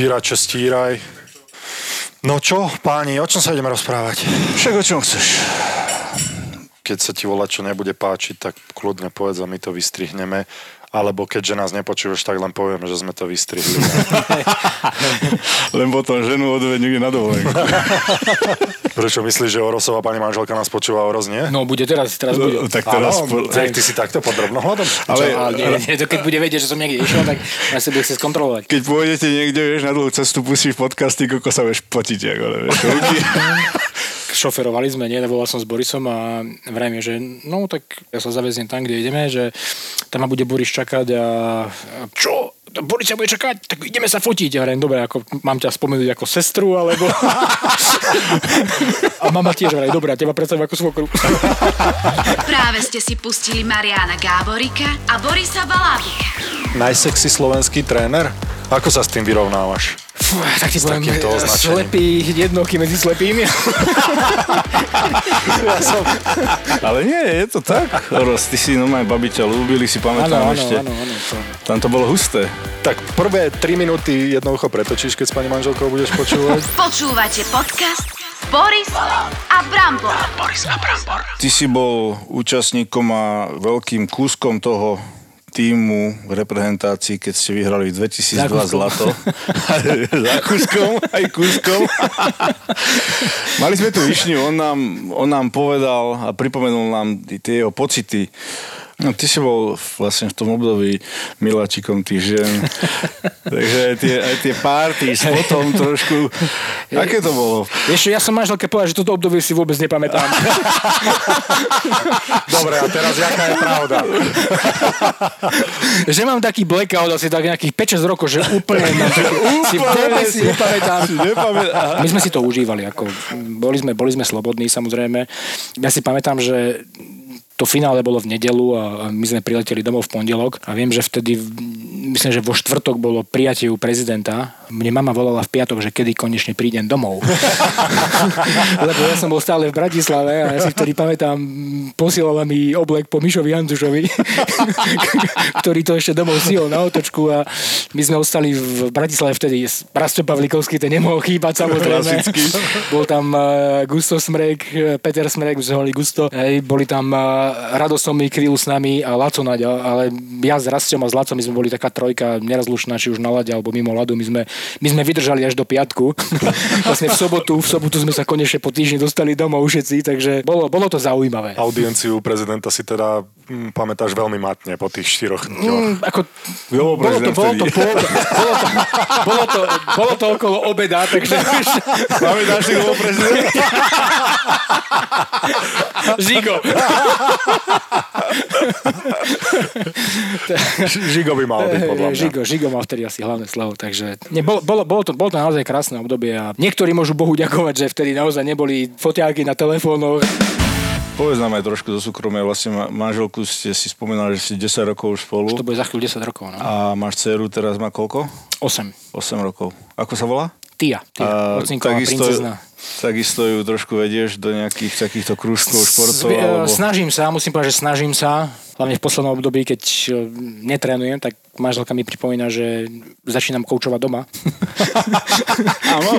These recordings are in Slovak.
Stírače, stíraj. No čo, páni, o čom sa ideme rozprávať? Však o čom chceš? Keď sa ti volá, čo nebude páčiť, tak kľudne povedz a my to vystrihneme alebo keďže nás nepočuješ, tak len povieme, že sme to vystrihli. len potom ženu odved niekde na dovolenku. Prečo myslíš, že Orosová pani manželka nás počúva Oros, nie? No bude teraz, teraz bude. No, tak teraz... Áno, po... tak ty si takto podrobno hľadom. Ale, ale nie, nie, to keď bude vedieť, že som niekde išiel, tak na si bude chcieť skontrolovať. Keď pôjdete niekde, vieš, na dlhú cestu, pustíš podcasty, koľko sa vieš potiť, ako vieš, šoferovali sme, nie, volal som s Borisom a vrajme, že no tak ja sa zaveziem tam, kde ideme, že tam ma bude Boris čakať a čo? Boris sa bude čakať, tak ideme sa fotiť. Ja hovorím, dobre, ako, mám ťa spomenúť ako sestru, alebo... a mama tiež hovorí, dobre, teba predstavím ako svokru. Práve ste si pustili Mariana Gáborika a Borisa Balábika. Najsexy slovenský tréner? Ako sa s tým vyrovnávaš? Fú, tak ti poviem, slepý, jednoky medzi slepými. ja som... Ale nie, je to tak. Roz, ty si normálne babiča ľúbili, si pamätám ano, ešte. Áno, áno, to... Tam to bolo husté. Tak prvé 3 minúty jednoducho pretočíš, keď s pani manželkou budeš počúvať. Počúvate podcast Boris a Brambor. Boris a Brambor. Ty si bol účastníkom a veľkým kúskom toho týmu v reprezentácii, keď ste vyhrali 2002 zlato. Za Kuskom, aj Kuskom. Mali sme tu Višňu, on nám, on nám povedal a pripomenul nám tie jeho pocity No, ty si bol vlastne v tom období miláčikom tých žen. Takže aj tie, aj tie párty s potom trošku... Aké to bolo? Vieš, ja som manželke povedal, že toto obdobie si vôbec nepamätám. Dobre, a teraz jaká je pravda? že mám taký blackout asi tak nejakých 5-6 rokov, že úplne, úplne si vôbec. Si nepamätám. My sme si to užívali. Ako, boli, sme, boli sme slobodní samozrejme. Ja si pamätám, že to finále bolo v nedelu a my sme prileteli domov v pondelok a viem, že vtedy, myslím, že vo štvrtok bolo prijatie u prezidenta. Mne mama volala v piatok, že kedy konečne prídem domov. Lebo ja som bol stále v Bratislave a ja si vtedy pamätám, posielala mi oblek po Mišovi Andušovi, ktorý to ešte domov siol na otočku a my sme ostali v Bratislave vtedy. Rasto Pavlikovský, ten nemohol chýbať samozrejme. Bol tam eh, Gusto Smrek, Peter Smrek, zvolili Gusto. Boli tam eh, Rado som mi kryl s nami a Laco Naďa, ale ja s Rastom a s Lacom my sme boli taká trojka nerazlučná, či už na lade alebo mimo ľadu. My sme, my sme vydržali až do piatku. vlastne v sobotu, v sobotu sme sa konečne po týždni dostali domov všetci, takže bolo, bolo to zaujímavé. Audienciu prezidenta si teda pamätáš veľmi matne po tých štyroch mm, ako, bolo, bolo, to, bolo, to, bolo, to, bolo, to, bolo, to, bolo to okolo obeda, takže... Pamätáš si, bol prezident? Žigo. Žigo by mal byť, podľa mňa. Žigo, Žigo mal vtedy asi hlavné slovo, takže nie, bolo, bolo, bolo, to, bolo to naozaj krásne obdobie a niektorí môžu Bohu ďakovať, že vtedy naozaj neboli fotiáky na telefónoch. Povedz nám aj trošku do súkromia. Vlastne manželku ste si spomínali, že si 10 rokov už spolu. Už to bude za chvíľu 10 rokov. No. A máš dceru, teraz má koľko? 8. 8 rokov. Ako sa volá? Tia. tia. A, takisto, princezna. Takisto ju trošku vedieš do nejakých takýchto krúžkov športov? Alebo... Snažím sa, musím povedať, že snažím sa. Hlavne v poslednom období, keď e, netrénujem, tak manželka mi pripomína, že začínam koučovať doma. Áno,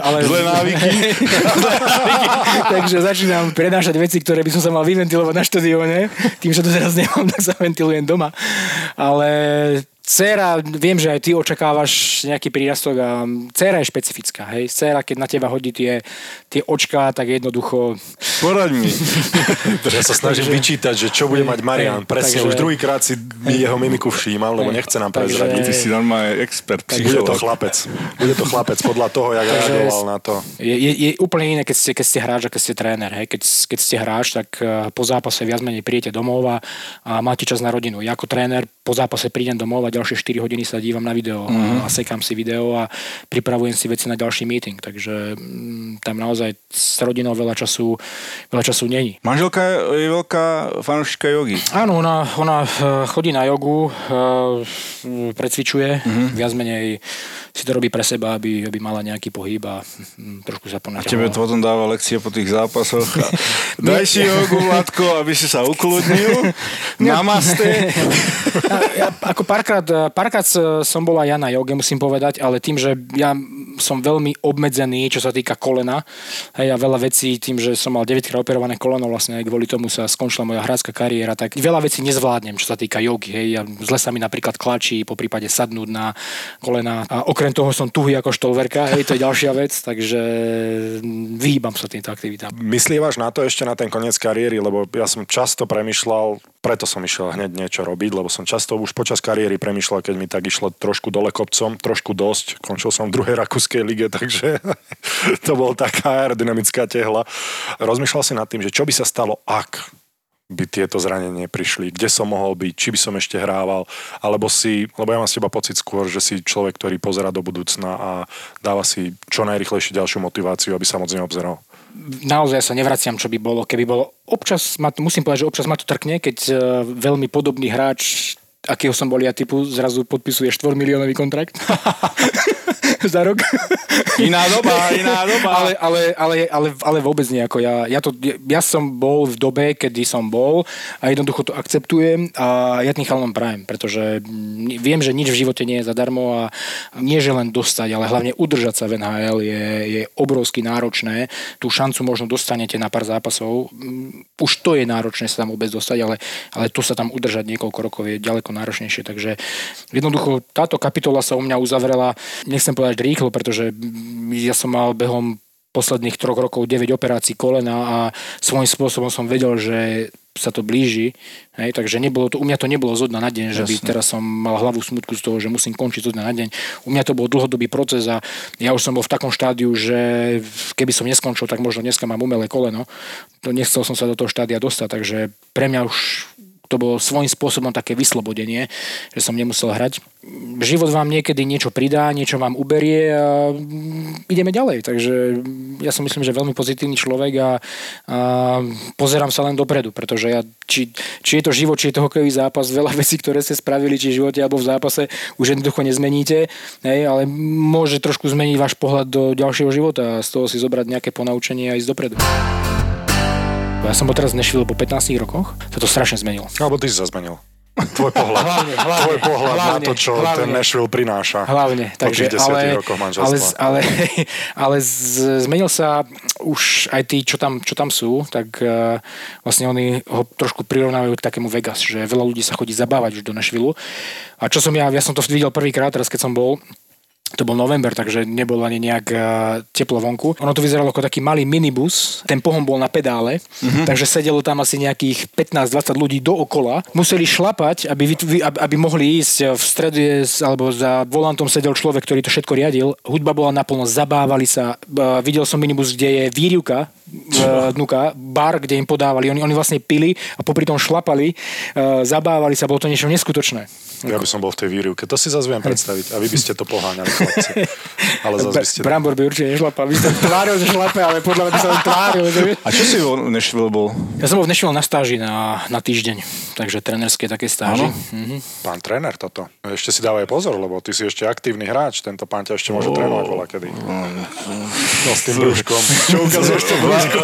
ale... Zlé návyky. Zlé návyky. Takže začínam prenášať veci, ktoré by som sa mal vyventilovať na štadióne. Tým, že to teraz nemám, tak sa ventilujem doma. Ale Cera, viem, že aj ty očakávaš nejaký prírastok a cera je špecifická, hej. Cera, keď na teba hodí tie, tie očká, tak jednoducho... Poraď mi. ja sa snažím vyčítať, že čo bude mať Marian. Presne, takže, už druhýkrát si mi jeho mimiku všímal, lebo nechce nám prezradiť. Ty si normálne expert, Bude to chlapec. Bude to chlapec podľa toho, jak reagoval na to. Je, je, je, úplne iné, keď ste, keď ste hráč a keď ste tréner. Hej. Keď, keď ste hráč, tak eh, po zápase viac menej príjete domov a, a máte čas na rodinu. Ja ako tréner po zápase prídem domov a ďalšie 4 hodiny sa dívam na video mm-hmm. a sekám si video a pripravujem si veci na ďalší meeting. Takže mm, tam naozaj s rodinou veľa času, veľa času není. Manželka je veľká fanúšička jogy. Áno, ona, ona eh, chodí na jogu, eh, precvičuje, mm-hmm. viac menej si to robí pre seba, aby, aby mala nejaký pohyb a hm, trošku sa ponaťahovala. A tebe to potom dáva lekcie po tých zápasoch. Daj si jogu, Vládko, aby si sa ukludnil. Namaste. ja, ako párkrát, párkrát som bola ja na joge, musím povedať, ale tým, že ja som veľmi obmedzený, čo sa týka kolena. Hej, a veľa vecí, tým, že som mal 9 krát operované koleno, vlastne aj kvôli tomu sa skončila moja hrácka kariéra, tak veľa vecí nezvládnem, čo sa týka jogy. Hej. Ja, zle sa mi napríklad klačí, po prípade sadnúť na kolena. A okrem toho som tuhý ako štolverka, hej, to je ďalšia vec, takže vyhýbam sa týmto aktivitám. Myslívaš na to ešte na ten koniec kariéry, lebo ja som často premyšľal, preto som išiel hneď niečo robiť, lebo som často už počas kariéry premyšľal, keď mi tak išlo trošku dole kopcom, trošku dosť. Končil som v druhej rakúskej lige, takže to bol taká aerodynamická tehla. Rozmýšľal si nad tým, že čo by sa stalo, ak by tieto zranenie prišli, kde som mohol byť, či by som ešte hrával, alebo si, lebo ja mám z teba pocit skôr, že si človek, ktorý pozera do budúcna a dáva si čo najrychlejšie ďalšiu motiváciu, aby sa moc neobzeral. Naozaj sa nevraciam, čo by bolo. Keby bolo, občas, ma, musím povedať, že občas ma to trkne, keď uh, veľmi podobný hráč akého som bol ja typu, zrazu podpisuje 4 miliónový kontrakt za rok. Iná doba, iná doba. ale, ale, ale, ale, ale vôbec nie. Ako ja, ja, to, ja som bol v dobe, kedy som bol a jednoducho to akceptujem a ja tým chalom prajem, pretože viem, že nič v živote nie je zadarmo a nie, že len dostať, ale hlavne udržať sa v NHL je, je obrovsky náročné. Tú šancu možno dostanete na pár zápasov. Už to je náročné sa tam vôbec dostať, ale, ale to sa tam udržať niekoľko rokov je ďaleko náročnejšie. Takže jednoducho táto kapitola sa u mňa uzavrela, nechcem povedať rýchlo, pretože ja som mal behom posledných troch rokov 9 operácií kolena a svojím spôsobom som vedel, že sa to blíži. Hej, takže nebolo to, u mňa to nebolo zo dňa na deň, že by teraz som mal hlavu smutku z toho, že musím končiť zo dňa na deň. U mňa to bol dlhodobý proces a ja už som bol v takom štádiu, že keby som neskončil, tak možno dneska mám umelé koleno. To nechcel som sa do toho štádia dostať, takže pre mňa už to bolo svojím spôsobom také vyslobodenie, že som nemusel hrať. Život vám niekedy niečo pridá, niečo vám uberie a ideme ďalej. Takže ja si myslím, že veľmi pozitívny človek a, a pozerám sa len dopredu, pretože ja, či, či je to život, či je to hokejový zápas, veľa vecí, ktoré ste spravili, či v živote alebo v zápase, už jednoducho nezmeníte, hej, ale môže trošku zmeniť váš pohľad do ďalšieho života a z toho si zobrať nejaké ponaučenie a ísť dopredu. Ja som bol teraz Nashville po 15 rokoch, to to strašne zmenilo. Alebo ty si sa zmenil. Tvoj pohľad. Hlavne, hlavne, Tvoj pohľad hlavne, na to, čo hlavne. ten Nashville prináša. Hlavne. Takže, ale, ale, ale, ale z, zmenil sa už aj tí, čo tam, čo tam sú, tak uh, vlastne oni ho trošku prirovnávajú k takému Vegas, že veľa ľudí sa chodí zabávať už do Nashville. A čo som ja, ja som to videl prvýkrát, teraz keď som bol to bol november, takže nebolo ani nejak uh, teplo vonku. Ono to vyzeralo ako taký malý minibus, ten pohon bol na pedále, mm-hmm. takže sedelo tam asi nejakých 15-20 ľudí dookola. Museli šlapať, aby, aby, aby mohli ísť v strede, alebo za volantom sedel človek, ktorý to všetko riadil. Hudba bola naplno, zabávali sa. Uh, videl som minibus, kde je výrivka, uh, dnuka, bar, kde im podávali. Oni, oni vlastne pili a popri tom šlapali, zabávali sa, bolo to niečo neskutočné. Ja by som bol v tej výrivke. To si zase viem predstaviť. A vy by ste to poháňali, chlapci. Ale zase by ste... Brambor by určite nešlapal. Vy ste tváril, že šlape, ale podľa mňa by sa tváril. Že... A čo si v Nešville bol? Ja som bol v Nešville na stáži na, na týždeň. Takže trenerské také stáži. Mhm. Pán tréner toto. Ešte si dávaj pozor, lebo ty si ešte aktívny hráč. Tento pán ťa ešte môže oh. trénovať voľa kedy. No s tým brúškom. Čo ukazuješ to brúško?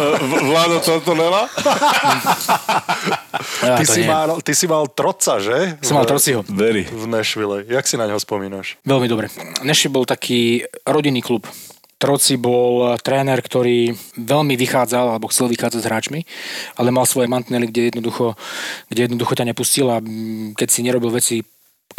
Vládo Tortonella? Ja, ty, si mal, ty si mal troca, že? Som mal trociho. Very. V Nashville. Jak si na ňo spomínaš? Veľmi dobre. Nashville bol taký rodinný klub. Troci bol tréner, ktorý veľmi vychádzal, alebo chcel vychádzať s hráčmi, ale mal svoje mantnely, kde jednoducho, kde jednoducho ťa nepustil a keď si nerobil veci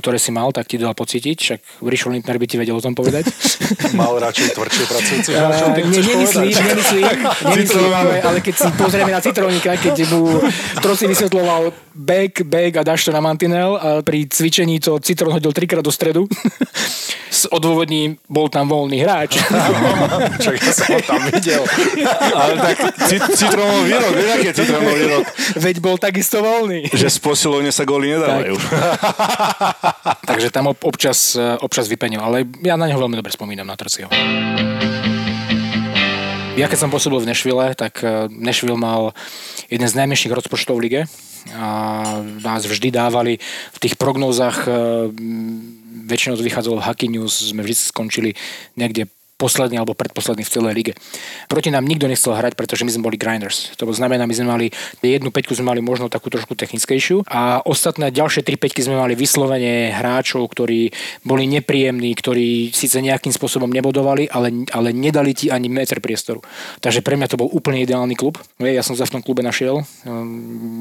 ktoré si mal, tak ti dal pocítiť, však Rišo Lindner by ti vedel o tom povedať. mal radšej tvrdšie pracujúci uh, ne, nemyslím, nemyslím, nemyslím ale, ale keď si pozrieme na Citrónika, keď mu Troci vysvetloval back, back a dáš to na mantinel a pri cvičení to Citrón hodil trikrát do stredu s odôvodním bol tam voľný hráč. Čak ja som ho tam videl. ale tak citrónový výrok, vieš, aký je citrónový výrok? Veď bol takisto voľný. Že z posilovne sa góly nedávajú. Tak. Takže tam občas, eh, občas vypenil, ale ja na neho veľmi dobre spomínam, na Trciho. Ja keď som pôsobil v Nešvile, tak eh, Nešvil mal jeden z najmenších rozpočtov v lige a nás vždy dávali v tých prognózach, eh, väčšinou to vychádzalo v Hacky News, sme vždy skončili niekde posledný alebo predposledný v celej lige. Proti nám nikto nechcel hrať, pretože my sme boli grinders. To znamená, my sme mali jednu peťku sme mali možno takú trošku technickejšiu a ostatné ďalšie tri peťky sme mali vyslovene hráčov, ktorí boli nepríjemní, ktorí síce nejakým spôsobom nebodovali, ale, ale nedali ti ani meter priestoru. Takže pre mňa to bol úplne ideálny klub. Ja som sa v tom klube našiel.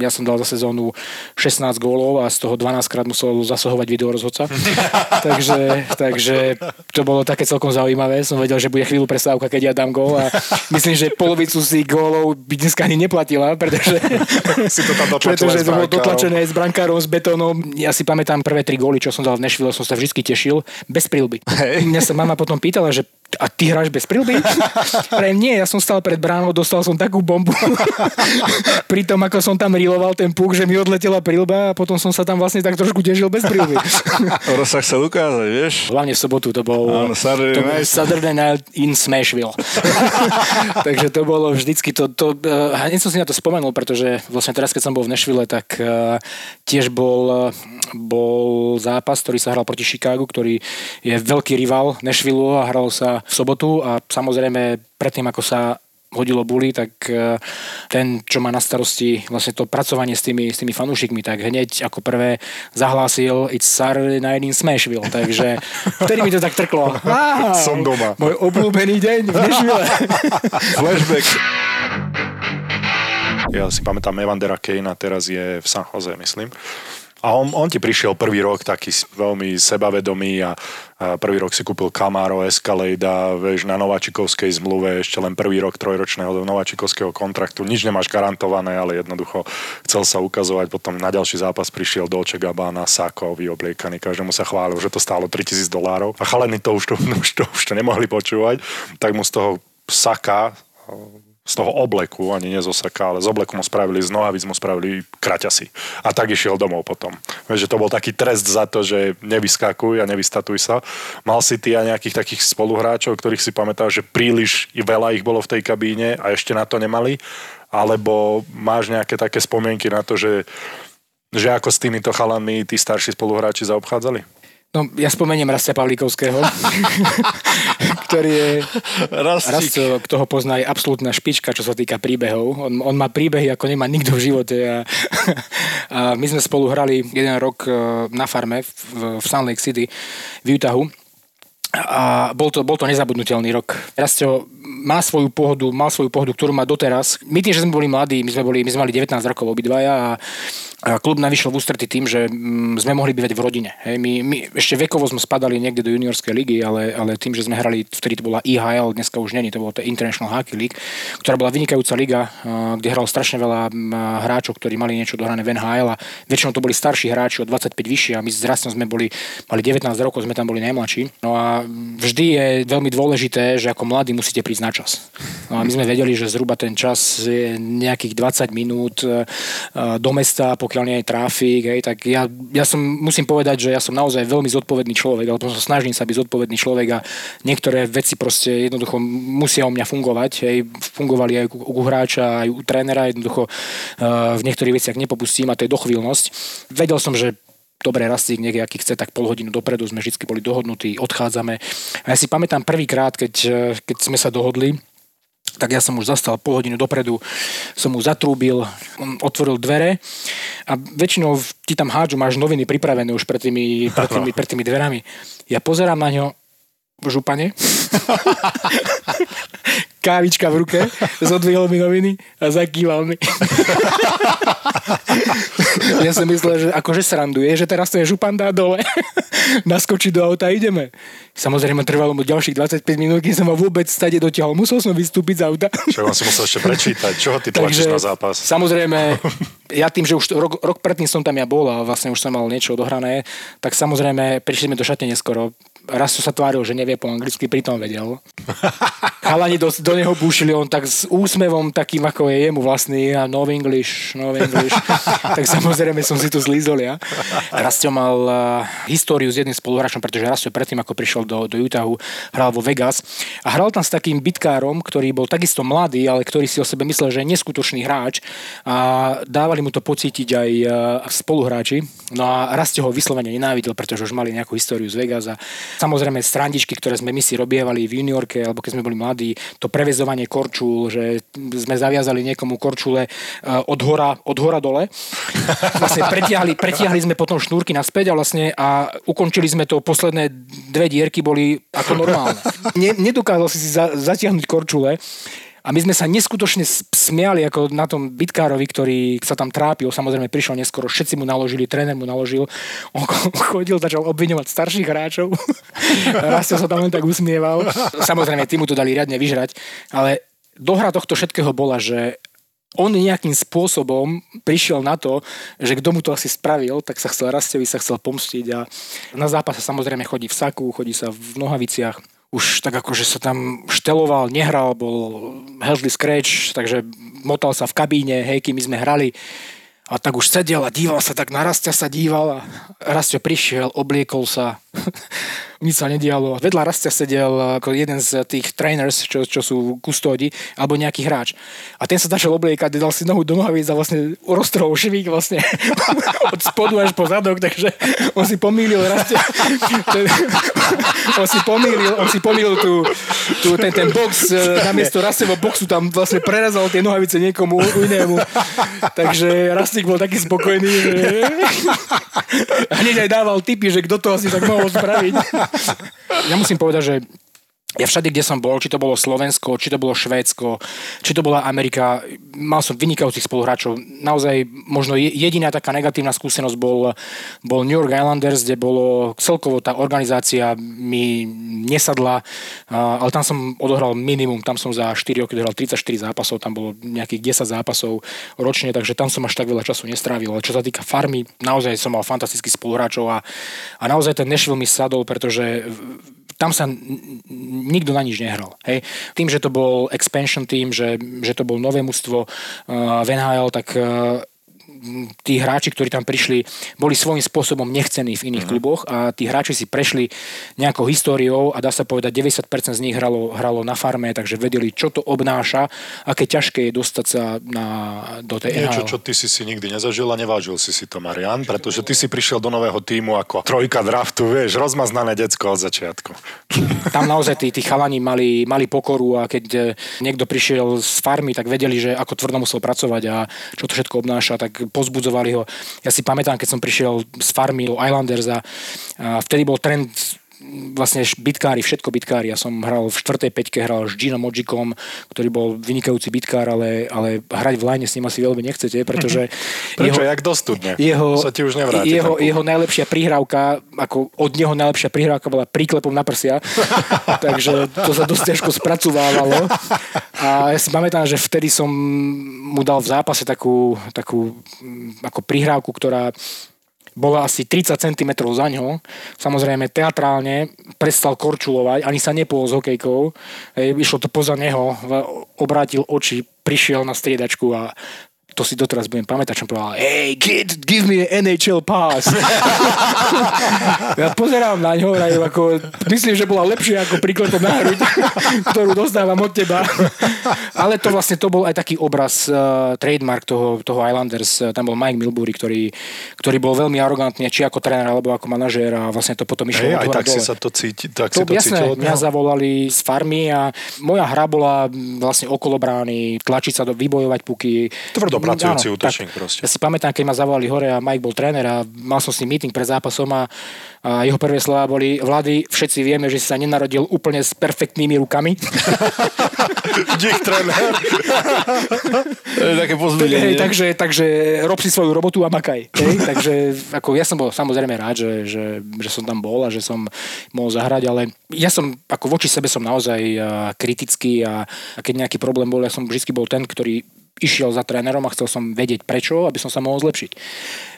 Ja som dal za sezónu 16 gólov a z toho 12 krát musel zasahovať video rozhodca. takže, takže to bolo také celkom zaujímavé. Som vedel, že bude chvíľu prestávka, keď ja dám gól a myslím, že polovicu tých gólov by dneska ani neplatila, pretože, si to tam pretože to bolo dotlačené s brankárom, s betónom. Ja si pamätám prvé tri góly, čo som dal v Nešvile, som sa vždy tešil, bez prilby. Hey. Mňa sa mama potom pýtala, že a ty hráš bez prilby? Pre nie, ja som stal pred bránou, dostal som takú bombu. Pri tom, ako som tam riloval ten puk, že mi odletela prilba a potom som sa tam vlastne tak trošku težil bez prilby. Rozsah sa ukázať, vieš? Hlavne v sobotu to bol, Áno, Saturday, to bol Saturday Night in Smashville. Takže to bolo vždycky, to, to, uh, hneď som si na to spomenul, pretože vlastne teraz, keď som bol v Nashville, tak uh, tiež bol, uh, bol zápas, ktorý sa hral proti Chicagu, ktorý je veľký rival Nashville a hral sa v sobotu a samozrejme predtým, ako sa hodilo buli, tak e, ten, čo má na starosti vlastne to pracovanie s tými, s tými fanúšikmi, tak hneď ako prvé zahlásil It's Saturday Night in Smashville, takže vtedy mi to tak trklo. Á, Som doma. Môj obľúbený deň v Nashville. Flashback. Ja si pamätám Evandera Kejna, teraz je v San Jose, myslím. A on, on ti prišiel prvý rok taký veľmi sebavedomý a, a prvý rok si kúpil Camaro, Escalade a vieš, na Nováčikovskej zmluve ešte len prvý rok trojročného Nováčikovského kontraktu. Nič nemáš garantované, ale jednoducho chcel sa ukazovať. Potom na ďalší zápas prišiel Dolce Gabbana, Sako, vyobliekaný. Každému sa chválil, že to stálo 3000 dolárov. A chalení to už to, už to, už to nemohli počúvať, tak mu z toho Saka z toho obleku, ani nie zo saka, ale z obleku mu spravili, z nohavíc mu spravili kraťasy. A tak išiel domov potom. Vieš, to bol taký trest za to, že nevyskakuj a nevystatuj sa. Mal si ty aj nejakých takých spoluhráčov, ktorých si pamätal, že príliš veľa ich bolo v tej kabíne a ešte na to nemali? Alebo máš nejaké také spomienky na to, že, že ako s týmito chalami tí starší spoluhráči zaobchádzali? No, ja spomeniem Rastia Pavlíkovského, ktorý je... Rastio, kto ho pozná, je absolútna špička, čo sa týka príbehov. On, on má príbehy, ako nemá nikto v živote. A, a my sme spolu hrali jeden rok e, na farme v, v Sun Lake City v Utahu. A bol to, bol to nezabudnutelný rok. Rastio má svoju pohodu, mal svoju pohodu, ktorú má doteraz. My tým, že sme boli mladí, my sme, boli, my sme mali 19 rokov obidvaja a klub navyšiel v ústretí tým, že mm, sme mohli bývať v rodine. Hej, my, my, ešte vekovo sme spadali niekde do juniorskej ligy, ale, ale tým, že sme hrali, vtedy to bola IHL, dneska už není, to bola to International Hockey League, ktorá bola vynikajúca liga, kde hralo strašne veľa hráčov, ktorí mali niečo dohrané v NHL a väčšinou to boli starší hráči od 25 vyššie a my s sme boli, mali 19 rokov, sme tam boli najmladší. No a vždy je veľmi dôležité, že ako mladí musíte prísť na čas. No a my sme vedeli, že zhruba ten čas je nejakých 20 minút e, do mesta, pokiaľ nie je trafik, hej, tak ja, ja som, musím povedať, že ja som naozaj veľmi zodpovedný človek, alebo snažím sa byť zodpovedný človek a niektoré veci proste jednoducho musia u mňa fungovať, hej, fungovali aj u, u hráča, aj u trénera, jednoducho uh, v niektorých veciach nepopustím a to je dochvíľnosť. Vedel som, že dobre rastík, nejaký chce, tak pol hodinu dopredu sme vždy boli dohodnutí, odchádzame. A ja si pamätám prvýkrát, keď, keď sme sa dohodli, tak ja som už zastal pol hodinu dopredu, som mu zatrúbil, on otvoril dvere a väčšinou ti tam hádžu, máš noviny pripravené už pred tými, pred tými, pred tými dverami. Ja pozerám na ňo župane, kávička v ruke, zodvihol mi noviny a zakýval mi. ja som myslel, že akože sranduje, že teraz je župan dá dole, naskočí do auta a ideme. Samozrejme trvalo mu ďalších 25 minút, kým som ho vôbec stade dotiahol. Musel som vystúpiť z auta. Čo on si musel ešte prečítať? Čoho ty tlačíš na zápas? Samozrejme, ja tým, že už rok, rok predtým som tam ja bol a vlastne už som mal niečo odohrané, tak samozrejme prišli sme do šatne neskoro raz sa tváril, že nevie po anglicky, pritom vedel. Chalani do, do neho búšili, on tak s úsmevom takým, ako je jemu vlastný, a no English, no English. tak samozrejme som si to zlízol ja. Rastio mal uh, históriu s jedným spoluhráčom, pretože Rastio predtým, ako prišiel do, do Utahu, hral vo Vegas a hral tam s takým bitkárom, ktorý bol takisto mladý, ale ktorý si o sebe myslel, že je neskutočný hráč a dávali mu to pocítiť aj uh, spoluhráči. No a Rastio ho vyslovene nenávidel, pretože už mali nejakú históriu z Vegas a Samozrejme strandičky, ktoré sme my si robievali v juniorke, alebo keď sme boli mladí, to prevezovanie korčul, že sme zaviazali niekomu korčule eh, od hora, od hora dole. Vlastne pretiahli, pretiahli sme potom šnúrky naspäť a vlastne a ukončili sme to, posledné dve dierky boli ako normálne. Ne, nedokázal si si za, zatiahnuť korčule, a my sme sa neskutočne smiali ako na tom bitkárovi, ktorý sa tam trápil. Samozrejme prišiel neskoro, všetci mu naložili, tréner mu naložil. On chodil, začal obviňovať starších hráčov. Raz sa tam len tak usmieval. Samozrejme, tí mu to dali riadne vyžrať. Ale dohra tohto všetkého bola, že on nejakým spôsobom prišiel na to, že kto mu to asi spravil, tak sa chcel Rastevi, sa chcel pomstiť a na zápase samozrejme chodí v saku, chodí sa v nohaviciach už tak akože sa tam šteloval, nehral, bol helžlý scratch, takže motal sa v kabíne, hej, kým my sme hrali. A tak už sedel a díval sa, tak na Rastia sa díval a Rastio prišiel, obliekol sa nič sa nedialo. Vedľa Rastia sedel ako jeden z tých trainers, čo, čo sú kustódi, alebo nejaký hráč. A ten sa začal obliekať, dal si nohu do nohavíc a vlastne roztrhol švík vlastne od spodu až po zadok, takže on si pomýlil Rastia. on si pomýlil, on si pomýlil tú, tú, ten, ten box e, namiesto Rastevo boxu tam vlastne prerazal tie nohavice niekomu inému. Takže Rastik bol taký spokojný, že hneď aj dával tipy, že kto to asi tak mohol spraviť. ja musím povedať, že ja všade, kde som bol, či to bolo Slovensko, či to bolo Švédsko, či to bola Amerika, mal som vynikajúcich spoluhráčov. Naozaj možno jediná taká negatívna skúsenosť bol, bol New York Islanders, kde bolo celkovo tá organizácia mi nesadla, ale tam som odohral minimum, tam som za 4 roky odohral 34 zápasov, tam bolo nejakých 10 zápasov ročne, takže tam som až tak veľa času nestrávil. Ale čo sa týka farmy, naozaj som mal fantastických spoluhráčov a, a naozaj ten Nashville mi sadol, pretože tam sa nikto na nič nehral. Hej. Tým, že to bol expansion tým, že, že to bol nové mužstvo uh, v NHL, tak uh, tí hráči, ktorí tam prišli, boli svojím spôsobom nechcení v iných uh-huh. kluboch a tí hráči si prešli nejakou históriou a dá sa povedať, 90% z nich hralo, hralo na farme, takže vedeli, čo to obnáša, aké ťažké je dostať sa na, do tej Niečo, NHL. čo ty si si nikdy nezažil a nevážil si si to, Marian, pretože ty si prišiel do nového týmu ako trojka draftu, vieš, rozmaznané decko od začiatku. Tam naozaj tí, tí chalani mali, mali pokoru a keď eh, niekto prišiel z farmy, tak vedeli, že ako tvrdo musel pracovať a čo to všetko obnáša, tak pozbudzovali ho. Ja si pamätám, keď som prišiel z farmy do Islanders a, a vtedy bol trend vlastne bitkári, všetko bitkári. Ja som hral v štvrtej peťke, hral s Ginom Modžikom, ktorý bol vynikajúci bitkár, ale, ale hrať v line s ním asi veľmi nechcete, pretože... Prečo? Jeho, jak dostudne? Jeho, sa ti už nevráti. Jeho, jeho najlepšia prihrávka, ako od neho najlepšia prihrávka bola príklepom na prsia, takže to sa dosť ťažko spracovávalo. A ja si pamätám, že vtedy som mu dal v zápase takú, takú ako prihrávku, ktorá bola asi 30 cm za ňo. Samozrejme teatrálne prestal korčulovať, ani sa nepol s hokejkou. Išlo to poza neho, obrátil oči, prišiel na striedačku a to si doteraz budem pamätať, čo povedal, hey kid, give me an NHL pass. ja pozerám na ňo, ako, myslím, že bola lepšia ako príklepom na hru, ktorú dostávam od teba. Ale to vlastne to bol aj taký obraz, uh, trademark toho, toho Islanders. Tam bol Mike Milbury, ktorý, ktorý bol veľmi arogantný, či ako tréner, alebo ako manažér a vlastne to potom išlo hey, aj tak dole. si sa to cíti, tak to, si to jasné, cítil mňa zavolali z farmy a moja hra bola vlastne okolo brány, tlačiť sa do, vybojovať puky. Tvrdo pracujúci áno, útočník tak, proste. Ja si pamätám, keď ma zavolali hore a Mike bol tréner a mal som s ním meeting pred zápasom a, a jeho prvé slova boli Vlady, všetci vieme, že si sa nenarodil úplne s perfektnými rukami. Dík tréner. také pozbudenie. takže, takže rob si svoju robotu a makaj. Hej? takže ako ja som bol samozrejme rád, že, že, že som tam bol a že som mohol zahrať, ale ja som ako voči sebe som naozaj kritický a, a keď nejaký problém bol, ja som vždy bol ten, ktorý išiel za trénerom a chcel som vedieť prečo, aby som sa mohol zlepšiť.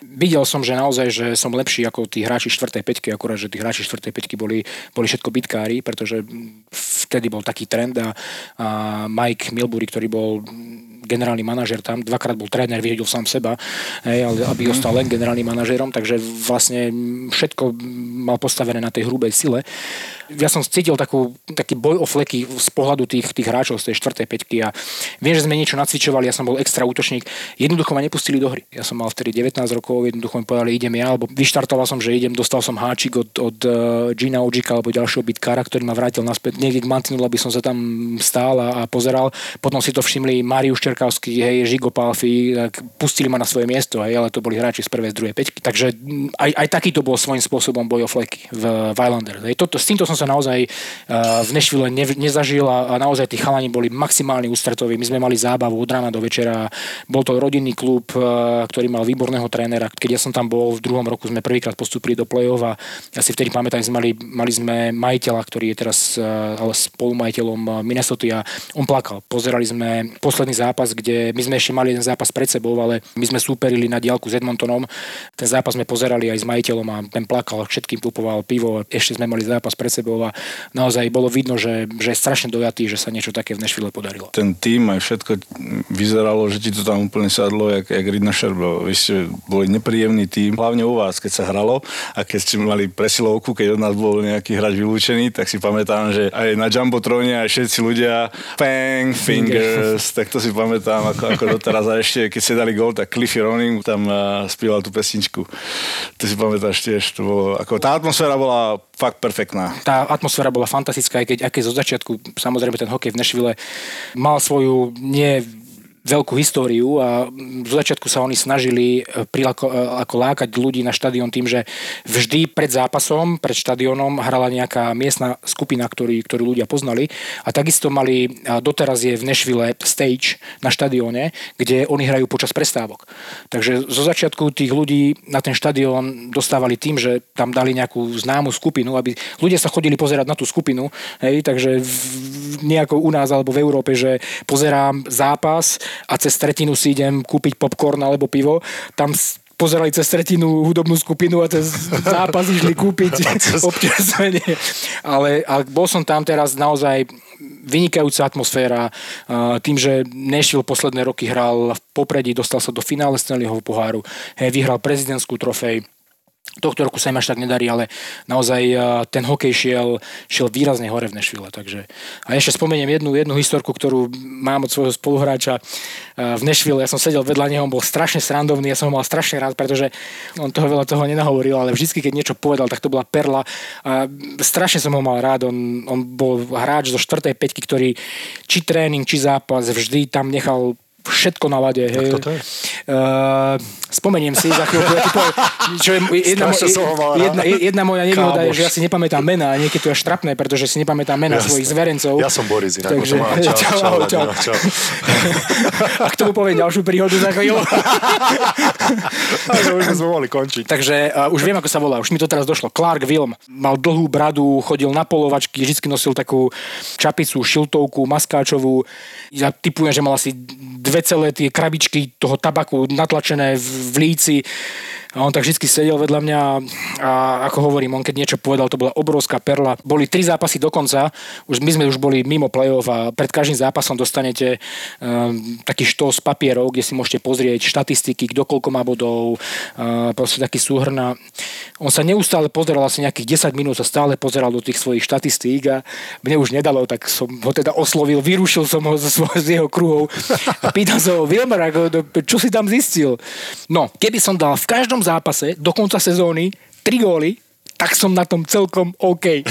Videl som, že naozaj, že som lepší ako tí hráči 4. peťky, akurát, že tí hráči 4. peťky boli, boli všetko bitkári, pretože vtedy bol taký trend a, a Mike Milbury, ktorý bol generálny manažer tam, dvakrát bol tréner, vyhodil sám seba, hej, ale aby mm-hmm. ostal len generálnym manažerom, takže vlastne všetko mal postavené na tej hrubej sile. Ja som cítil takú, taký boj o fleky z pohľadu tých, tých hráčov z tej štvrtej peťky a viem, že sme niečo nacvičovali ja som bol extra útočník, jednoducho ma nepustili do hry. Ja som mal vtedy 19 rokov, jednoducho mi povedali, idem ja, alebo vyštartoval som, že idem, dostal som háčik od, od uh, Gina Ojika alebo ďalšieho bitkára, ktorý ma vrátil naspäť niekde k Mantinulu, aby som sa tam stál a, a pozeral. Potom si to všimli Mariuš Čerkavský, hej, Žigo Palfi, tak pustili ma na svoje miesto, hej, ale to boli hráči z prvej, z druhej peťky. Takže aj, aj takýto bol svojím spôsobom boj o fleky v, v Islander. Hej. Toto, s týmto som sa naozaj uh, v Nešvile ne, nezažil a, naozaj tí chalani boli maximálne ústretoví. My sme mali zábavu od rána do večera. Bol to rodinný klub, uh, ktorý mal výborného trénera. Keď ja som tam bol, v druhom roku sme prvýkrát postupili do play-off a ja si vtedy pamätám, sme mali, mali sme majiteľa, ktorý je teraz uh, ale spolumajiteľom Minnesota a on plakal. Pozerali sme posledný zápas, kde my sme ešte mali jeden zápas pred sebou, ale my sme súperili na diálku s Edmontonom. Ten zápas sme pozerali aj s majiteľom a ten plakal, všetkým kupoval pivo, ešte sme mali zápas pred sebou a naozaj bolo vidno, že, že je strašne dojatý, že sa niečo také v Nešvile podarilo. Ten tým aj všetko vyzeralo, že ti to tam úplne sadlo, jak, jak Ridna Šerbo. Vy ste boli nepríjemný tým, hlavne u vás, keď sa hralo a keď ste mali presilovku, keď od nás bol nejaký hráč vylúčený, tak si pamätám, že aj na Jumbotróne aj všetci ľudia Fang, Fingers, tak to si pamätám ako, ako doteraz. A ešte, keď ste dali gol, tak Cliffy Roning tam uh, spieval tú pesničku. To si pamätáš tiež, to bolo, ako tá atmosféra bola fakt perfektná. Tá atmosféra bola fantastická, aj keď, keď zo začiatku, samozrejme ten hokej v Nešvile mal svoju nie veľkú históriu a z začiatku sa oni snažili e, prilako, e, ako lákať ľudí na štadión tým, že vždy pred zápasom, pred štadiónom hrala nejaká miestna skupina, ktorý, ktorú ľudia poznali a takisto mali, a doteraz je v Nešvile stage na štadióne, kde oni hrajú počas prestávok. Takže zo začiatku tých ľudí na ten štadión dostávali tým, že tam dali nejakú známu skupinu, aby ľudia sa chodili pozerať na tú skupinu, hej, takže v, nejako u nás alebo v Európe, že pozerám zápas a cez tretinu si idem kúpiť popcorn alebo pivo, tam pozerali cez tretinu hudobnú skupinu a cez zápas išli kúpiť občerstvenie. Ale, ale bol som tam teraz naozaj vynikajúca atmosféra. Tým, že Nashville posledné roky hral v popredí, dostal sa do finále Stanleyho poháru, hej, vyhral prezidentskú trofej, Tohto roku sa im až tak nedarí, ale naozaj ten hokej šiel, šiel výrazne hore v Nešvile. Takže. A ešte spomeniem jednu, jednu historku, ktorú mám od svojho spoluhráča v Nešvile. Ja som sedel vedľa neho, on bol strašne srandovný, ja som ho mal strašne rád, pretože on toho veľa toho nenahovoril, ale vždy, keď niečo povedal, tak to bola perla. A strašne som ho mal rád. On, on bol hráč zo 4. peťky, ktorý či tréning, či zápas vždy tam nechal všetko na lade. Hej. to je? Uh, spomeniem si za chvíľku, ja poviem, čo je jedna, mo- jedna, jedna moja nevýhoda je, že ja si nepamätám mena a niekedy to je štrapné, pretože si nepamätám mena Jasne. svojich zverencov. Ja som Boris, inak Takže, čau, čau, čau, čau, čau. A k tomu poviem ďalšiu príhodu za chvíľu. už sme mohli končiť. Takže uh, už viem, ako sa volá. Už mi to teraz došlo. Clark Wilm. Mal dlhú bradu, chodil na polovačky, vždy nosil takú čapicu, šiltovku, maskáčovú. Ja typujem, že mal asi dve celé tie krabičky toho tabaku natlačené v líci a on tak vždy sedel vedľa mňa a ako hovorím, on keď niečo povedal, to bola obrovská perla. Boli tri zápasy dokonca, už, my sme už boli mimo play-off a pred každým zápasom dostanete um, taký štos papierov, kde si môžete pozrieť štatistiky, kto koľko má bodov, uh, proste taký súhrn. On sa neustále pozeral asi nejakých 10 minút sa stále pozeral do tých svojich štatistík a mne už nedalo, tak som ho teda oslovil, vyrušil som ho zo svoj, z jeho kruhov a pýtal sa ho, Wilmer, čo si tam zistil? No, keby som dal v každom zápase do konca sezóny 3 góly, tak som na tom celkom OK.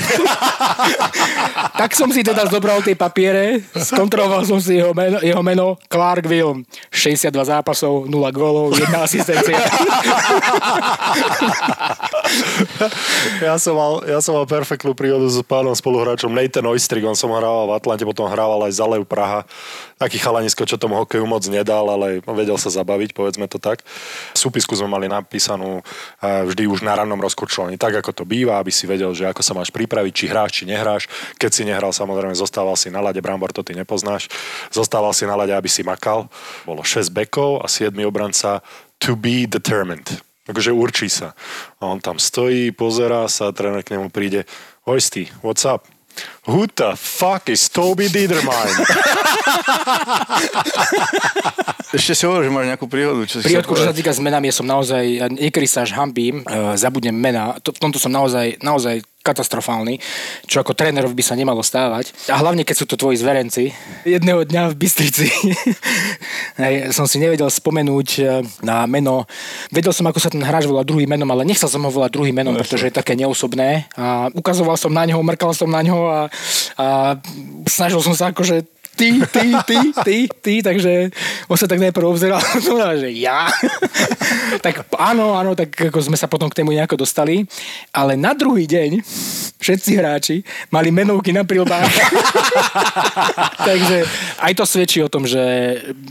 tak som si teda zobral tie papiere, skontroloval som si jeho meno, jeho meno Clark Wilm. 62 zápasov, 0 gólov, 1 asistencia. ja, som mal, ja som mal perfektnú príhodu s pánom spoluhráčom Nathan Oistrig, on som hrával v Atlante, potom hrával aj za Lev Praha. Taký chalanisko, čo tomu hokeju moc nedal, ale vedel sa zabaviť, povedzme to tak. Súpisku sme mali napísanú eh, vždy už na rannom rozkurčovaní, tak ako to býva, aby si vedel, že ako sa máš pripraviť, či hráš, či nehráš. Keď si nehral, samozrejme, zostával si na lade, Brambor, to ty nepoznáš. Zostával si na lade, aby si makal. Bolo 6 bekov a 7 obranca to be determined. Takže určí sa. A on tam stojí, pozerá sa, tréner k nemu príde. Hojsty, what's up? Who the fuck is Toby Diedermein? Ešte si hovoril, že máš nejakú príhodu. Čo Príhodku, čo sa týka s menami, ja som naozaj, niekedy sa až hambím, uh, zabudnem mena. To, v tomto som naozaj, naozaj katastrofálny, čo ako trénerov by sa nemalo stávať. A hlavne, keď sú to tvoji zverenci. Jedného dňa v Bystrici som si nevedel spomenúť e, na meno. Vedel som, ako sa ten hráč volá druhým menom, ale nechcel som ho volať druhým menom, no, pretože je také neosobné. A ukazoval som na neho, mrkal som na neho a, a snažil som sa akože ty, ty, ty, ty, ty, takže on sa tak najprv obzeral, že ja. tak áno, áno, tak ako sme sa potom k tému nejako dostali, ale na druhý deň všetci hráči mali menovky na prilbách. takže aj to svedčí o tom, že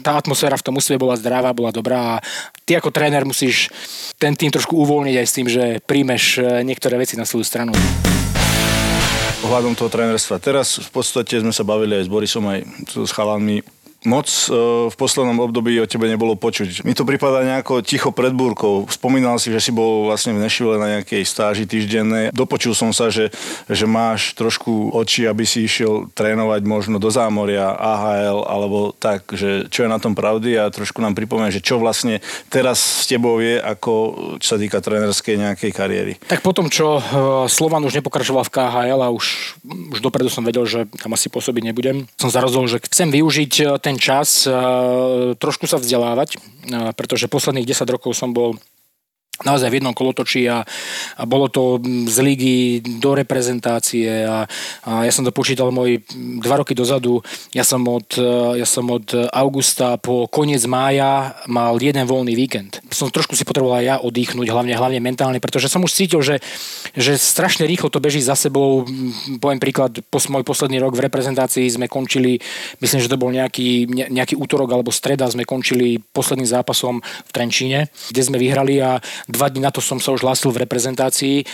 tá atmosféra v tom úsve bola zdravá, bola dobrá a ty ako tréner musíš ten tým trošku uvoľniť aj s tým, že príjmeš eh, niektoré veci na svoju stranu ohľadom toho trénerstva. Teraz v podstate sme sa bavili aj s Borisom, aj s chalanmi moc e, v poslednom období o tebe nebolo počuť. Mi to prípada nejako ticho pred búrkou. Spomínal si, že si bol vlastne v Nešvile na nejakej stáži týždennej. Dopočul som sa, že, že máš trošku oči, aby si išiel trénovať možno do zámoria, AHL alebo tak, že čo je na tom pravdy a trošku nám pripomenie, že čo vlastne teraz s tebou je, ako čo sa týka trénerskej nejakej kariéry. Tak potom, čo e, Slovan už nepokračoval v KHL a už, už dopredu som vedel, že tam asi pôsobiť nebudem, som zarazol, že chcem využiť e, ten ten čas trošku sa vzdelávať, pretože posledných 10 rokov som bol naozaj v jednom kolotočí a, a bolo to z ligy do reprezentácie a, a ja som to počítal môj dva roky dozadu, ja som od, ja som od augusta po koniec mája mal jeden voľný víkend. Som trošku si potreboval aj ja oddychnúť, hlavne, hlavne mentálne, pretože som už cítil, že, že strašne rýchlo to beží za sebou. Poviem príklad, pos, môj posledný rok v reprezentácii sme končili, myslím, že to bol nejaký, nejaký útorok alebo streda, sme končili posledným zápasom v Trenčíne, kde sme vyhrali a Dva dní na to som sa už hlásil v reprezentácii.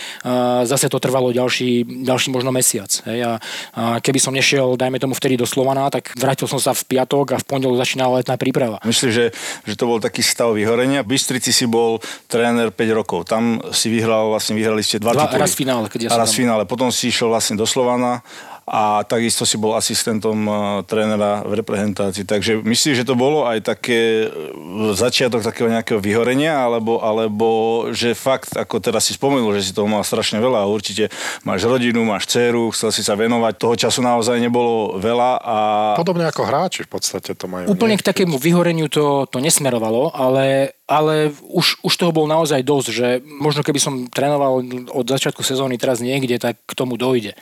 Zase to trvalo ďalší, ďalší možno mesiac. Hej. A, a keby som nešiel, dajme tomu vtedy do Slovana, tak vrátil som sa v piatok a v pondelok začínala letná príprava. Myslím, že, že to bol taký stav vyhorenia. V Bystrici si bol tréner 5 rokov. Tam si vyhral, vlastne vyhrali ste dva, dva Raz finále, keď ja raz tam... finále. Potom si išiel vlastne do Slovana a takisto si bol asistentom uh, trénera v reprezentácii. Takže myslíš, že to bolo aj také uh, začiatok takého nejakého vyhorenia, alebo, alebo že fakt, ako teraz si spomenul, že si toho mal strašne veľa a určite máš rodinu, máš dceru, chcel si sa venovať, toho času naozaj nebolo veľa a... Podobne ako hráči v podstate to majú. Úplne nie? k takému vyhoreniu to, to nesmerovalo, ale ale už, už toho bol naozaj dosť, že možno keby som trénoval od začiatku sezóny teraz niekde, tak k tomu dojde.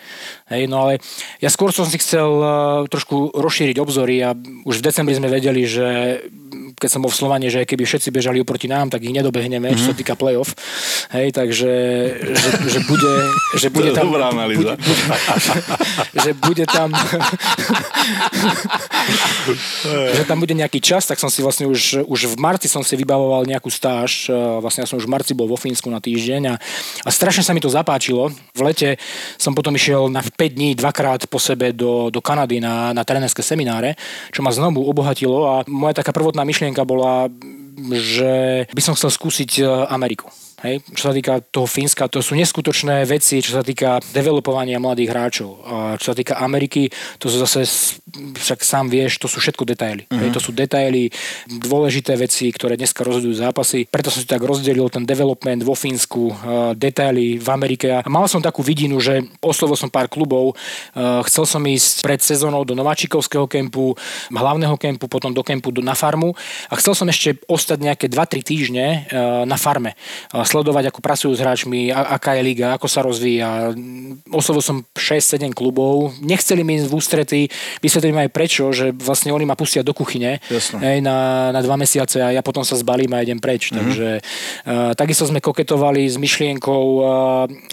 Hej, no ale ja skôr som si chcel uh, trošku rozšíriť obzory a už v decembri sme vedeli, že keď som bol v Slovane, že keby všetci bežali oproti nám, tak ich nedobehneme, mm-hmm. čo sa mhm. týka play-off. Hej, takže že, že bude, že bude tam... Dobrá analýza. Bude, bude, že bude tam... že tam bude nejaký čas, tak som si vlastne už, už v marci som si vybavoval nejakú stáž. Vlastne ja som už v marci bol vo Fínsku na týždeň a, a strašne sa mi to zapáčilo. V lete som potom išiel na 5 dní dvakrát po sebe do, do Kanady na, na trénerské semináre, čo ma znovu obohatilo a moja taká prvotná myšlienka bola, že by som chcel skúsiť e, Ameriku. Hej. Čo sa týka toho Fínska, to sú neskutočné veci, čo sa týka developovania mladých hráčov. A čo sa týka Ameriky, to sú zase, však sám vieš, to sú všetko detaily. Uh-huh. Hej. To sú detaily, dôležité veci, ktoré dneska rozhodujú zápasy. Preto som si tak rozdelil ten development vo Fínsku, detaily v Amerike. A mal som takú vidinu, že oslovil som pár klubov, chcel som ísť pred sezónou do Nováčikovského kempu, hlavného kempu, potom do kempu na farmu a chcel som ešte ostať nejaké 2-3 týždne na farme sledovať, ako pracujú s hráčmi, aká je liga, ako sa rozvíja. Oslovil som 6-7 klubov, nechceli mi ísť v ústrety, vysvetlím aj prečo, že vlastne oni ma pustia do kuchyne hej, na, na dva mesiace a ja potom sa zbalím a idem preč. Mm-hmm. Takže uh, takisto sme koketovali s myšlienkou uh,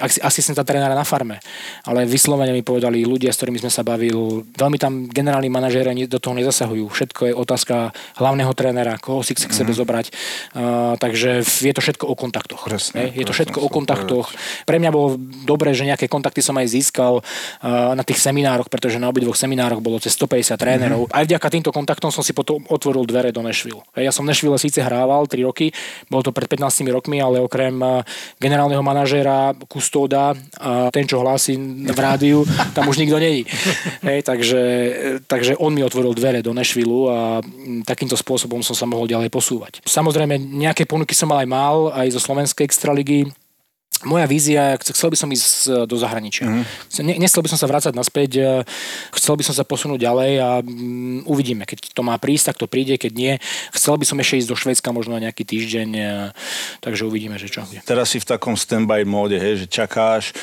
asistenta trénera na farme, ale vyslovene mi povedali ľudia, s ktorými sme sa bavili, veľmi tam generálni manažéri do toho nezasahujú. Všetko je otázka hlavného trénera, koho si chce k sebe mm-hmm. zobrať. Uh, takže je to všetko o kontaktoch kontaktoch. Presne, je to všetko o kontaktoch. Pre mňa bolo dobré, že nejaké kontakty som aj získal na tých seminároch, pretože na obidvoch seminároch bolo cez 150 trénerov. Mm-hmm. Aj vďaka týmto kontaktom som si potom otvoril dvere do Nashville. Ja som v Nashville síce hrával 3 roky, bolo to pred 15 rokmi, ale okrem generálneho manažéra, kustóda ten, čo hlási v rádiu, tam už nikto není. Hej, takže, takže on mi otvoril dvere do Nashville a takýmto spôsobom som sa mohol ďalej posúvať. Samozrejme, nejaké ponuky som mal aj mal, aj zo Slovenska Slovenskej extraligy moja vízia, chcel by som ísť do zahraničia. Mm-hmm. Nechcel by som sa vrácať naspäť, e, chcel by som sa posunúť ďalej a um, uvidíme. Keď to má prísť, tak to príde, keď nie. Chcel by som ešte ísť do Švedska možno nejaký týždeň, e, takže uvidíme, že čo. Teraz si v takom stand-by móde, hej, že čakáš,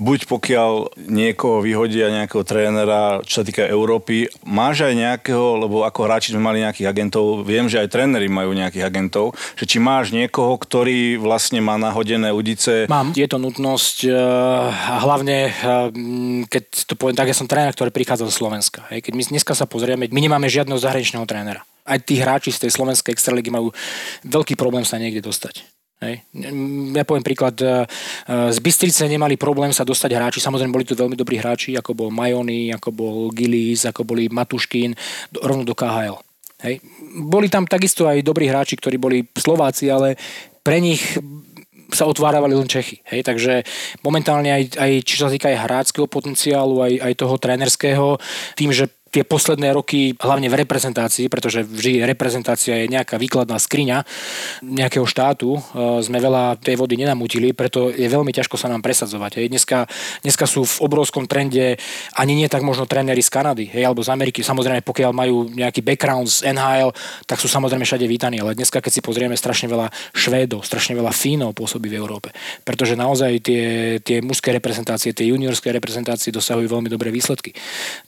buď pokiaľ niekoho vyhodia, nejakého trénera, čo sa týka Európy, máš aj nejakého, lebo ako hráči sme mali nejakých agentov, viem, že aj tréneri majú nejakých agentov, že či máš niekoho, ktorý vlastne má nahodené udice. Mám je to nutnosť eh, a hlavne, eh, keď to poviem tak, ja som tréner, ktorý prichádza zo Slovenska. Keď my dneska sa pozrieme, my nemáme žiadneho zahraničného trénera. Aj tí hráči z tej slovenskej extraligy majú veľký problém sa niekde dostať. Hej. Ja poviem príklad, eh, z Bystrice nemali problém sa dostať hráči, samozrejme boli tu veľmi dobrí hráči, ako bol Majony, ako bol Gilis, ako boli Matuškin, rovno do KHL. Hej. Boli tam takisto aj dobrí hráči, ktorí boli Slováci, ale pre nich sa otvárali len Čechy. Hej? Takže momentálne aj, aj čo sa týka aj hráckého potenciálu, aj, aj toho trénerského, tým, že tie posledné roky, hlavne v reprezentácii, pretože vždy reprezentácia je nejaká výkladná skriňa nejakého štátu, e, sme veľa tej vody nenamutili, preto je veľmi ťažko sa nám presadzovať. Dneska, dneska sú v obrovskom trende ani nie tak možno tréneri z Kanady hej, alebo z Ameriky. Samozrejme, pokiaľ majú nejaký background z NHL, tak sú samozrejme všade vítaní. Ale dneska, keď si pozrieme, strašne veľa Švédov, strašne veľa Fínov pôsobí v Európe. Pretože naozaj tie, tie mužské reprezentácie, tie juniorské reprezentácie dosahujú veľmi dobré výsledky.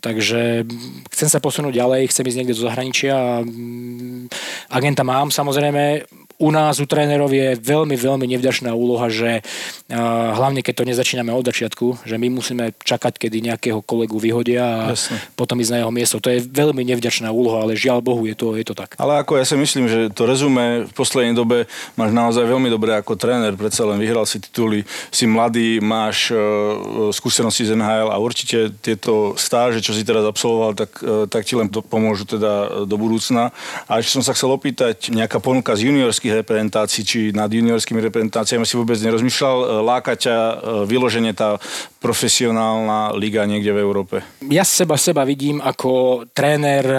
Takže chcem sa posunúť ďalej, chcem ísť niekde do zahraničia a mm, agenta mám samozrejme, u nás, u trénerov je veľmi, veľmi nevďačná úloha, že hlavne keď to nezačíname od začiatku, že my musíme čakať, kedy nejakého kolegu vyhodia a Jasne. potom ísť na jeho miesto. To je veľmi nevďačná úloha, ale žiaľ Bohu, je to, je to tak. Ale ako ja si myslím, že to rezume v poslednej dobe máš naozaj veľmi dobré ako tréner, predsa len vyhral si tituly, si mladý, máš uh, skúsenosti z NHL a určite tieto stáže, čo si teraz absolvoval, tak, uh, tak ti len to pomôžu teda do budúcna. A ešte som sa chcel opýtať, nejaká ponuka z juniorských juniorských reprezentácií či nad juniorskými reprezentáciami si vôbec nerozmýšľal? E, láka ťa e, vyloženie tá profesionálna liga niekde v Európe? Ja seba seba vidím ako tréner e,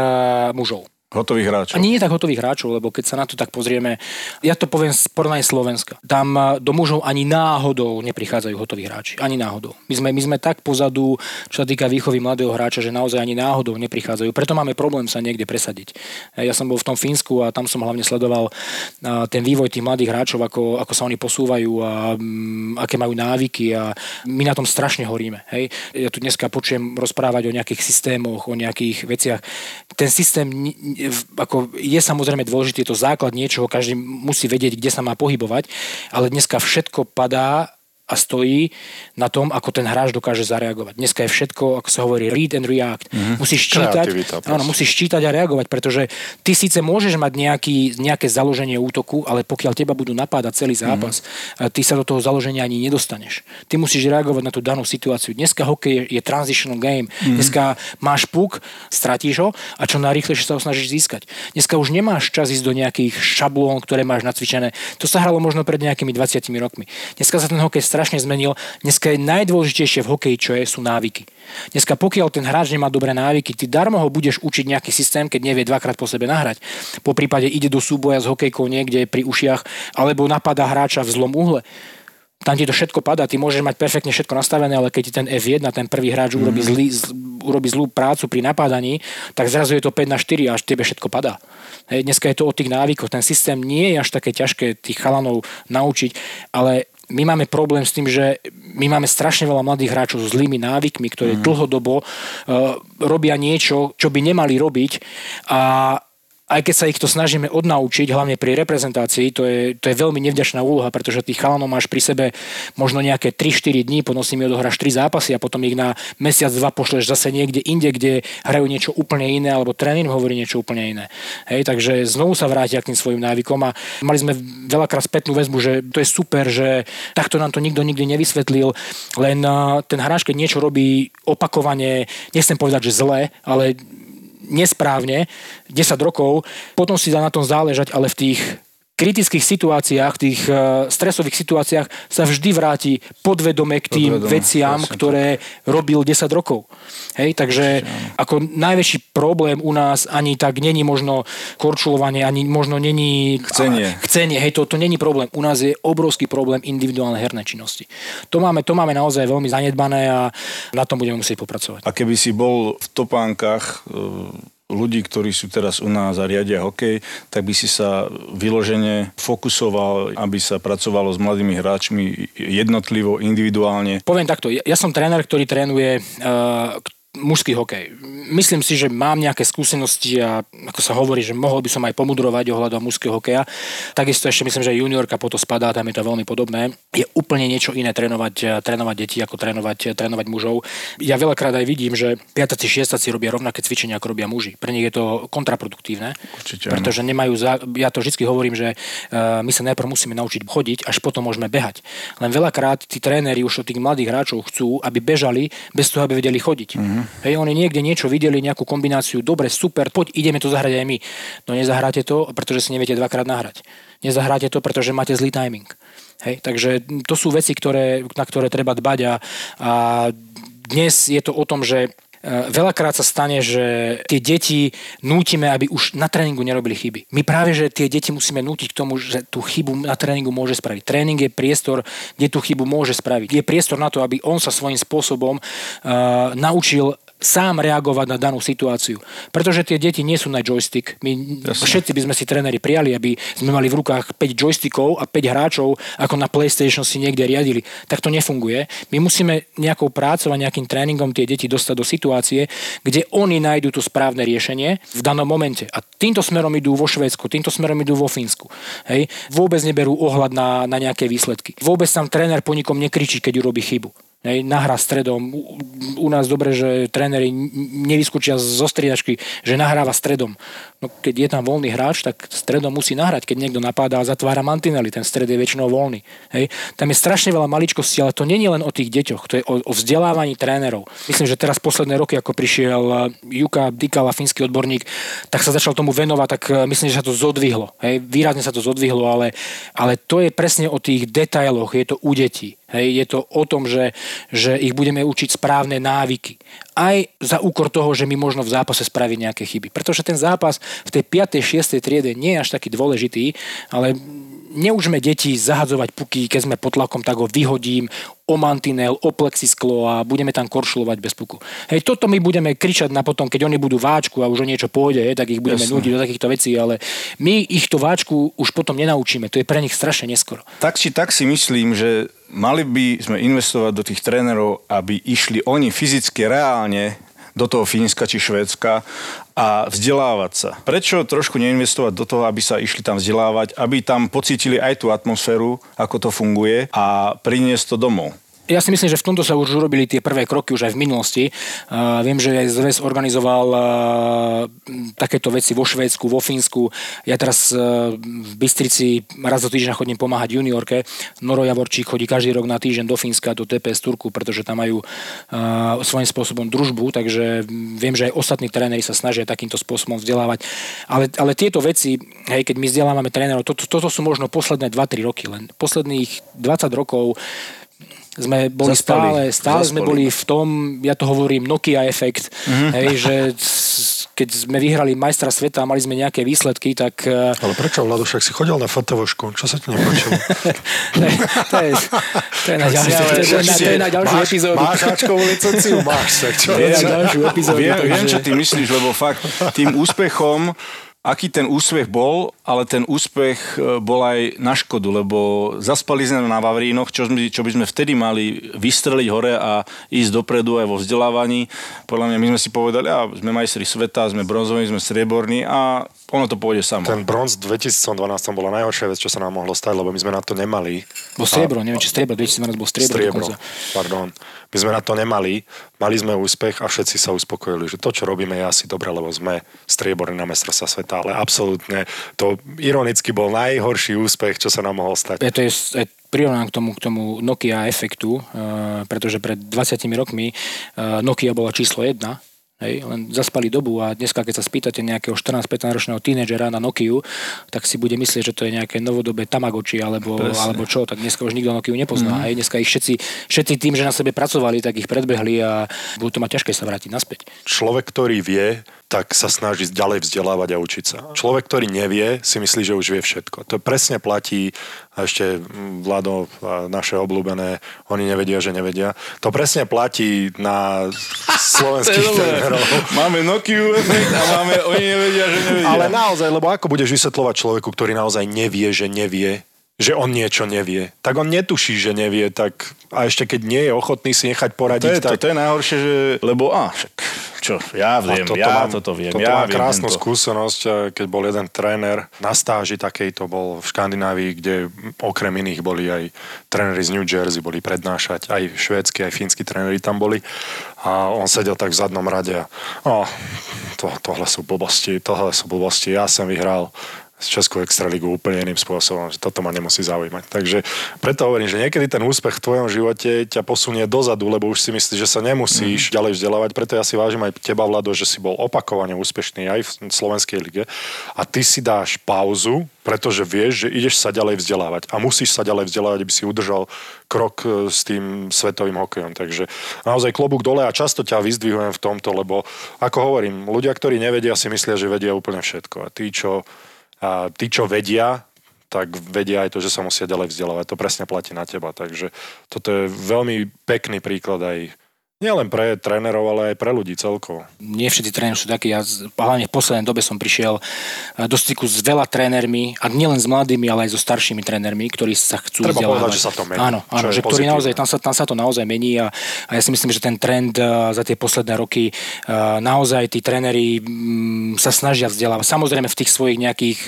mužov. Hotových hráčov. A nie je tak hotových hráčov, lebo keď sa na to tak pozrieme, ja to poviem z porovnania Slovenska. Tam do mužov ani náhodou neprichádzajú hotoví hráči. Ani náhodou. My sme, my sme tak pozadu, čo sa týka výchovy mladého hráča, že naozaj ani náhodou neprichádzajú. Preto máme problém sa niekde presadiť. Ja som bol v tom Fínsku a tam som hlavne sledoval ten vývoj tých mladých hráčov, ako, ako sa oni posúvajú a m, mm, aké majú návyky a my na tom strašne horíme. Hej. Ja tu dneska počujem rozprávať o nejakých systémoch, o nejakých veciach. Ten systém ako je samozrejme dôležitý, je to základ niečoho, každý musí vedieť, kde sa má pohybovať, ale dneska všetko padá a stojí na tom, ako ten hráč dokáže zareagovať. Dneska je všetko, ako sa hovorí, read and react. Mm-hmm. Musíš čítať, áno, musíš čítať a reagovať, pretože ty síce môžeš mať nejaký, nejaké založenie útoku, ale pokiaľ teba budú napádať celý mhm. zápas, mm-hmm. ty sa do toho založenia ani nedostaneš. Ty musíš reagovať na tú danú situáciu. Dneska hokej je, je transitional game. Mm-hmm. Dneska máš puk, stratíš ho a čo najrýchlejšie sa ho snažíš získať. Dneska už nemáš čas ísť do nejakých šablón, ktoré máš nacvičené. To sa hralo možno pred nejakými 20 rokmi. Dneska sa ten hokej strašne zmenil. Dneska je najdôležitejšie v hokeji, čo je, sú návyky. Dneska pokiaľ ten hráč nemá dobré návyky, ty darmo ho budeš učiť nejaký systém, keď nevie dvakrát po sebe nahrať. Po prípade ide do súboja s hokejkou niekde pri ušiach, alebo napadá hráča v zlom uhle tam ti to všetko padá, ty môžeš mať perfektne všetko nastavené, ale keď ti ten F1, ten prvý hráč mm. urobí, zlý, zl, urobí zlú prácu pri napádaní, tak zrazu je to 5 na 4 a až tebe všetko padá. Hej, dneska je to o tých návykoch. Ten systém nie je až také ťažké tých chalanov naučiť, ale my máme problém s tým, že my máme strašne veľa mladých hráčov s zlými návykmi, ktorí mm. dlhodobo uh, robia niečo, čo by nemali robiť a aj keď sa ich to snažíme odnaučiť, hlavne pri reprezentácii, to je, to je veľmi nevďačná úloha, pretože tých chalanov máš pri sebe možno nejaké 3-4 dní, potom si mi odohráš 3 zápasy a potom ich na mesiac, dva pošleš zase niekde inde, kde hrajú niečo úplne iné, alebo tréning hovorí niečo úplne iné. Hej, takže znovu sa vrátia k tým svojim návykom a mali sme veľakrát spätnú väzbu, že to je super, že takto nám to nikto nikdy nevysvetlil, len ten hráč, keď niečo robí opakovane, nechcem povedať, že zle, ale nesprávne 10 rokov, potom si dá na tom záležať, ale v tých kritických situáciách, tých uh, stresových situáciách sa vždy vráti podvedome k tým podvedome, veciam, presne. ktoré robil 10 rokov. Hej, takže ako najväčší problém u nás ani tak není možno korčulovanie, ani možno není... Chcenie. Chcenie, hej, to, to není problém. U nás je obrovský problém individuálnej hernej činnosti. To máme, to máme naozaj veľmi zanedbané a na tom budeme musieť popracovať. A keby si bol v topánkach e, ľudí, ktorí sú teraz u nás a riadia hokej, tak by si sa vyložene fokusoval, aby sa pracovalo s mladými hráčmi jednotlivo, individuálne? Poviem takto, ja, ja som tréner, ktorý trénuje uh, mužský hokej. Myslím si, že mám nejaké skúsenosti a ako sa hovorí, že mohol by som aj pomudrovať ohľadom mužského hokeja. Takisto ešte myslím, že juniorka po to spadá, tam je to veľmi podobné. Je úplne niečo iné trénovať, trénovať deti ako trénovať, trénovať mužov. Ja veľakrát aj vidím, že piataci, šiestaci robia rovnaké cvičenia, ako robia muži. Pre nich je to kontraproduktívne, Určite, pretože nemajú, za, ja to vždy hovorím, že uh, my sa najprv musíme naučiť chodiť, až potom môžeme behať. Len veľakrát tí tréneri už od tých mladých hráčov chcú, aby bežali bez toho, aby vedeli chodiť. Mm-hmm. Hej, oni niekde niečo videli, nejakú kombináciu, dobre, super, poď, ideme to zahrať aj my. No nezahráte to, pretože si neviete dvakrát nahrať. Nezahráte to, pretože máte zlý timing. Hej, takže to sú veci, ktoré, na ktoré treba dbať a, a dnes je to o tom, že veľakrát sa stane, že tie deti nútime, aby už na tréningu nerobili chyby. My práve, že tie deti musíme nútiť k tomu, že tú chybu na tréningu môže spraviť. Tréning je priestor, kde tú chybu môže spraviť. Je priestor na to, aby on sa svojím spôsobom uh, naučil sám reagovať na danú situáciu. Pretože tie deti nie sú na joystick. My Jasne. všetci by sme si tréneri prijali, aby sme mali v rukách 5 joystickov a 5 hráčov, ako na PlayStation si niekde riadili. Tak to nefunguje. My musíme nejakou prácou a nejakým tréningom tie deti dostať do situácie, kde oni nájdú to správne riešenie v danom momente. A týmto smerom idú vo Švédsku, týmto smerom idú vo Fínsku. Hej? Vôbec neberú ohľad na, na nejaké výsledky. Vôbec tam tréner po nikom nekričí, keď urobí chybu. Hej, nahrá stredom. U, nás dobre, že tréneri nevyskúčia zo striedačky, že nahráva stredom. No, keď je tam voľný hráč, tak stredom musí nahrať. Keď niekto napádá a zatvára mantinely, ten stred je väčšinou voľný. Hej. Tam je strašne veľa maličkostí, ale to nie je len o tých deťoch, to je o, o vzdelávaní trénerov. Myslím, že teraz posledné roky, ako prišiel eh, Juka Dikala, finský odborník, tak sa začal tomu venovať, tak eh, myslím, že sa to zodvihlo. Hej. Výrazne sa to zodvihlo, ale, ale to je presne o tých detailoch, je to u detí. Hej, je to o tom, že, že ich budeme učiť správne návyky. Aj za úkor toho, že my možno v zápase spraviť nejaké chyby. Pretože ten zápas v tej 5. 6. triede nie je až taký dôležitý, ale neučme deti zahadzovať puky, keď sme pod tlakom, tak ho vyhodím, o mantinel, o plexisklo a budeme tam koršulovať bez puku. Hej, toto my budeme kričať na potom, keď oni budú váčku a už o niečo pôjde, hej, tak ich budeme Jasne. nútiť do takýchto vecí, ale my ich to váčku už potom nenaučíme, to je pre nich strašne neskoro. Tak či tak si myslím, že mali by sme investovať do tých trénerov, aby išli oni fyzicky reálne do toho Fínska či Švédska a vzdelávať sa. Prečo trošku neinvestovať do toho, aby sa išli tam vzdelávať, aby tam pocítili aj tú atmosféru, ako to funguje a priniesť to domov? Ja si myslím, že v tomto sa už urobili tie prvé kroky už aj v minulosti. Uh, viem, že aj zväz organizoval uh, takéto veci vo Švédsku, vo Fínsku. Ja teraz uh, v Bystrici raz do týždňa chodím pomáhať juniorke. Noro Javorčík chodí každý rok na týždeň do Fínska, do TPS Turku, pretože tam majú uh, svojím spôsobom družbu, takže viem, že aj ostatní tréneri sa snažia takýmto spôsobom vzdelávať. Ale, ale tieto veci, hej, keď my vzdelávame trénerov, to, to, toto sú možno posledné 2-3 roky, len posledných 20 rokov sme boli Zaspali. stále, stále Zaspali. sme boli v tom, ja to hovorím Nokia efekt, mm-hmm. hej, že keď sme vyhrali majstra sveta a mali sme nejaké výsledky, tak... Eh, Ale prečo, Vlado, však si chodil na fotovošku, čo sa ti nepáčilo? to, je, to je na ďalšiu, to je, to je na ďalšiu epizódu. Máš háčkovú licenciu? Máš, tak čo? Je na ďalšiu epizódu. Viem, viem, čo ty myslíš, lebo fakt tým úspechom aký ten úspech bol, ale ten úspech e, bol aj na škodu, lebo zaspali sme na Vavrínoch, čo, sme, čo by sme vtedy mali vystreliť hore a ísť dopredu aj vo vzdelávaní. Podľa mňa my sme si povedali, a sme majstri sveta, sme bronzoví, sme strieborní a ono to pôjde samo. Ten bronz v 2012 bola najhoršia vec, čo sa nám mohlo stať, lebo my sme na to nemali. Bo striebro, neviem, či striebro, 2012 bol striebro. Striebro, dokonca. pardon. My sme na to nemali, mali sme úspech a všetci sa uspokojili, že to, čo robíme, je asi dobre, lebo sme strieborní na sa sveta, ale absolútne to ironicky bol najhorší úspech, čo sa nám mohol stať. Je to je, je prirovnám k tomu, k tomu Nokia efektu, uh, pretože pred 20 rokmi uh, Nokia bola číslo 1 Hej, len zaspali dobu a dneska, keď sa spýtate nejakého 14-15 ročného tínedžera na Nokiu, tak si bude myslieť, že to je nejaké novodobé Tamagotchi alebo, alebo čo, tak dneska už nikto Nokiu nepozná. Mm. Hej, dneska ich všetci, všetci tým, že na sebe pracovali, tak ich predbehli a budú to mať ťažké sa vrátiť naspäť. Človek, ktorý vie, tak sa snaží ďalej vzdelávať a učiť sa. Človek, ktorý nevie, si myslí, že už vie všetko. To presne platí a ešte Vlado, naše obľúbené, oni nevedia, že nevedia. To presne platí na slovenských trénerov. Máme Nokia a máme oni nevedia, že nevedia. Ale naozaj, lebo ako budeš vysvetľovať človeku, ktorý naozaj nevie, že nevie, že on niečo nevie. Tak on netuší, že nevie, tak a ešte keď nie je ochotný si nechať poradiť, to je, tak... To, to je najhoršie, že... Lebo, a, však, čo, ja viem, toto ja mám, toto viem. Toto ja mám krásnu viem skúsenosť, eh, keď bol jeden tréner na stáži takej, to bol v Škandinávii, kde okrem iných boli aj tréneri z New Jersey, boli prednášať, aj švédsky, aj fínsky tréneri tam boli a on sedel tak v zadnom rade a oh, to, tohle sú blbosti, tohle sú blbosti, ja som vyhral z Českú extraligu úplne iným spôsobom, že toto ma nemusí zaujímať. Takže preto hovorím, že niekedy ten úspech v tvojom živote ťa posunie dozadu, lebo už si myslíš, že sa nemusíš mm. ďalej vzdelávať. Preto ja si vážim aj teba, Vlado, že si bol opakovane úspešný aj v Slovenskej lige a ty si dáš pauzu, pretože vieš, že ideš sa ďalej vzdelávať a musíš sa ďalej vzdelávať, aby si udržal krok e, s tým svetovým hokejom. Takže naozaj klobúk dole a často ťa vyzdvihujem v tomto, lebo ako hovorím, ľudia, ktorí nevedia, si myslia, že vedia úplne všetko. A tí, čo a tí, čo vedia, tak vedia aj to, že sa musia ďalej vzdelávať. To presne platí na teba. Takže toto je veľmi pekný príklad aj nie len pre trénerov, ale aj pre ľudí celkovo. Nie všetci tréneri sú takí. Ja hlavne v poslednej dobe som prišiel e, do styku s veľa trénermi, a nielen s mladými, ale aj so staršími trénermi, ktorí sa chcú Treba vzdelávať. povedať, že sa to mení. Áno, áno že ktorý naozaj, tam sa, tam sa to naozaj mení a, a ja si myslím, že ten trend uh, za tie posledné roky uh, naozaj tí tréneri um, sa snažia vzdelávať. Samozrejme v tých svojich nejakých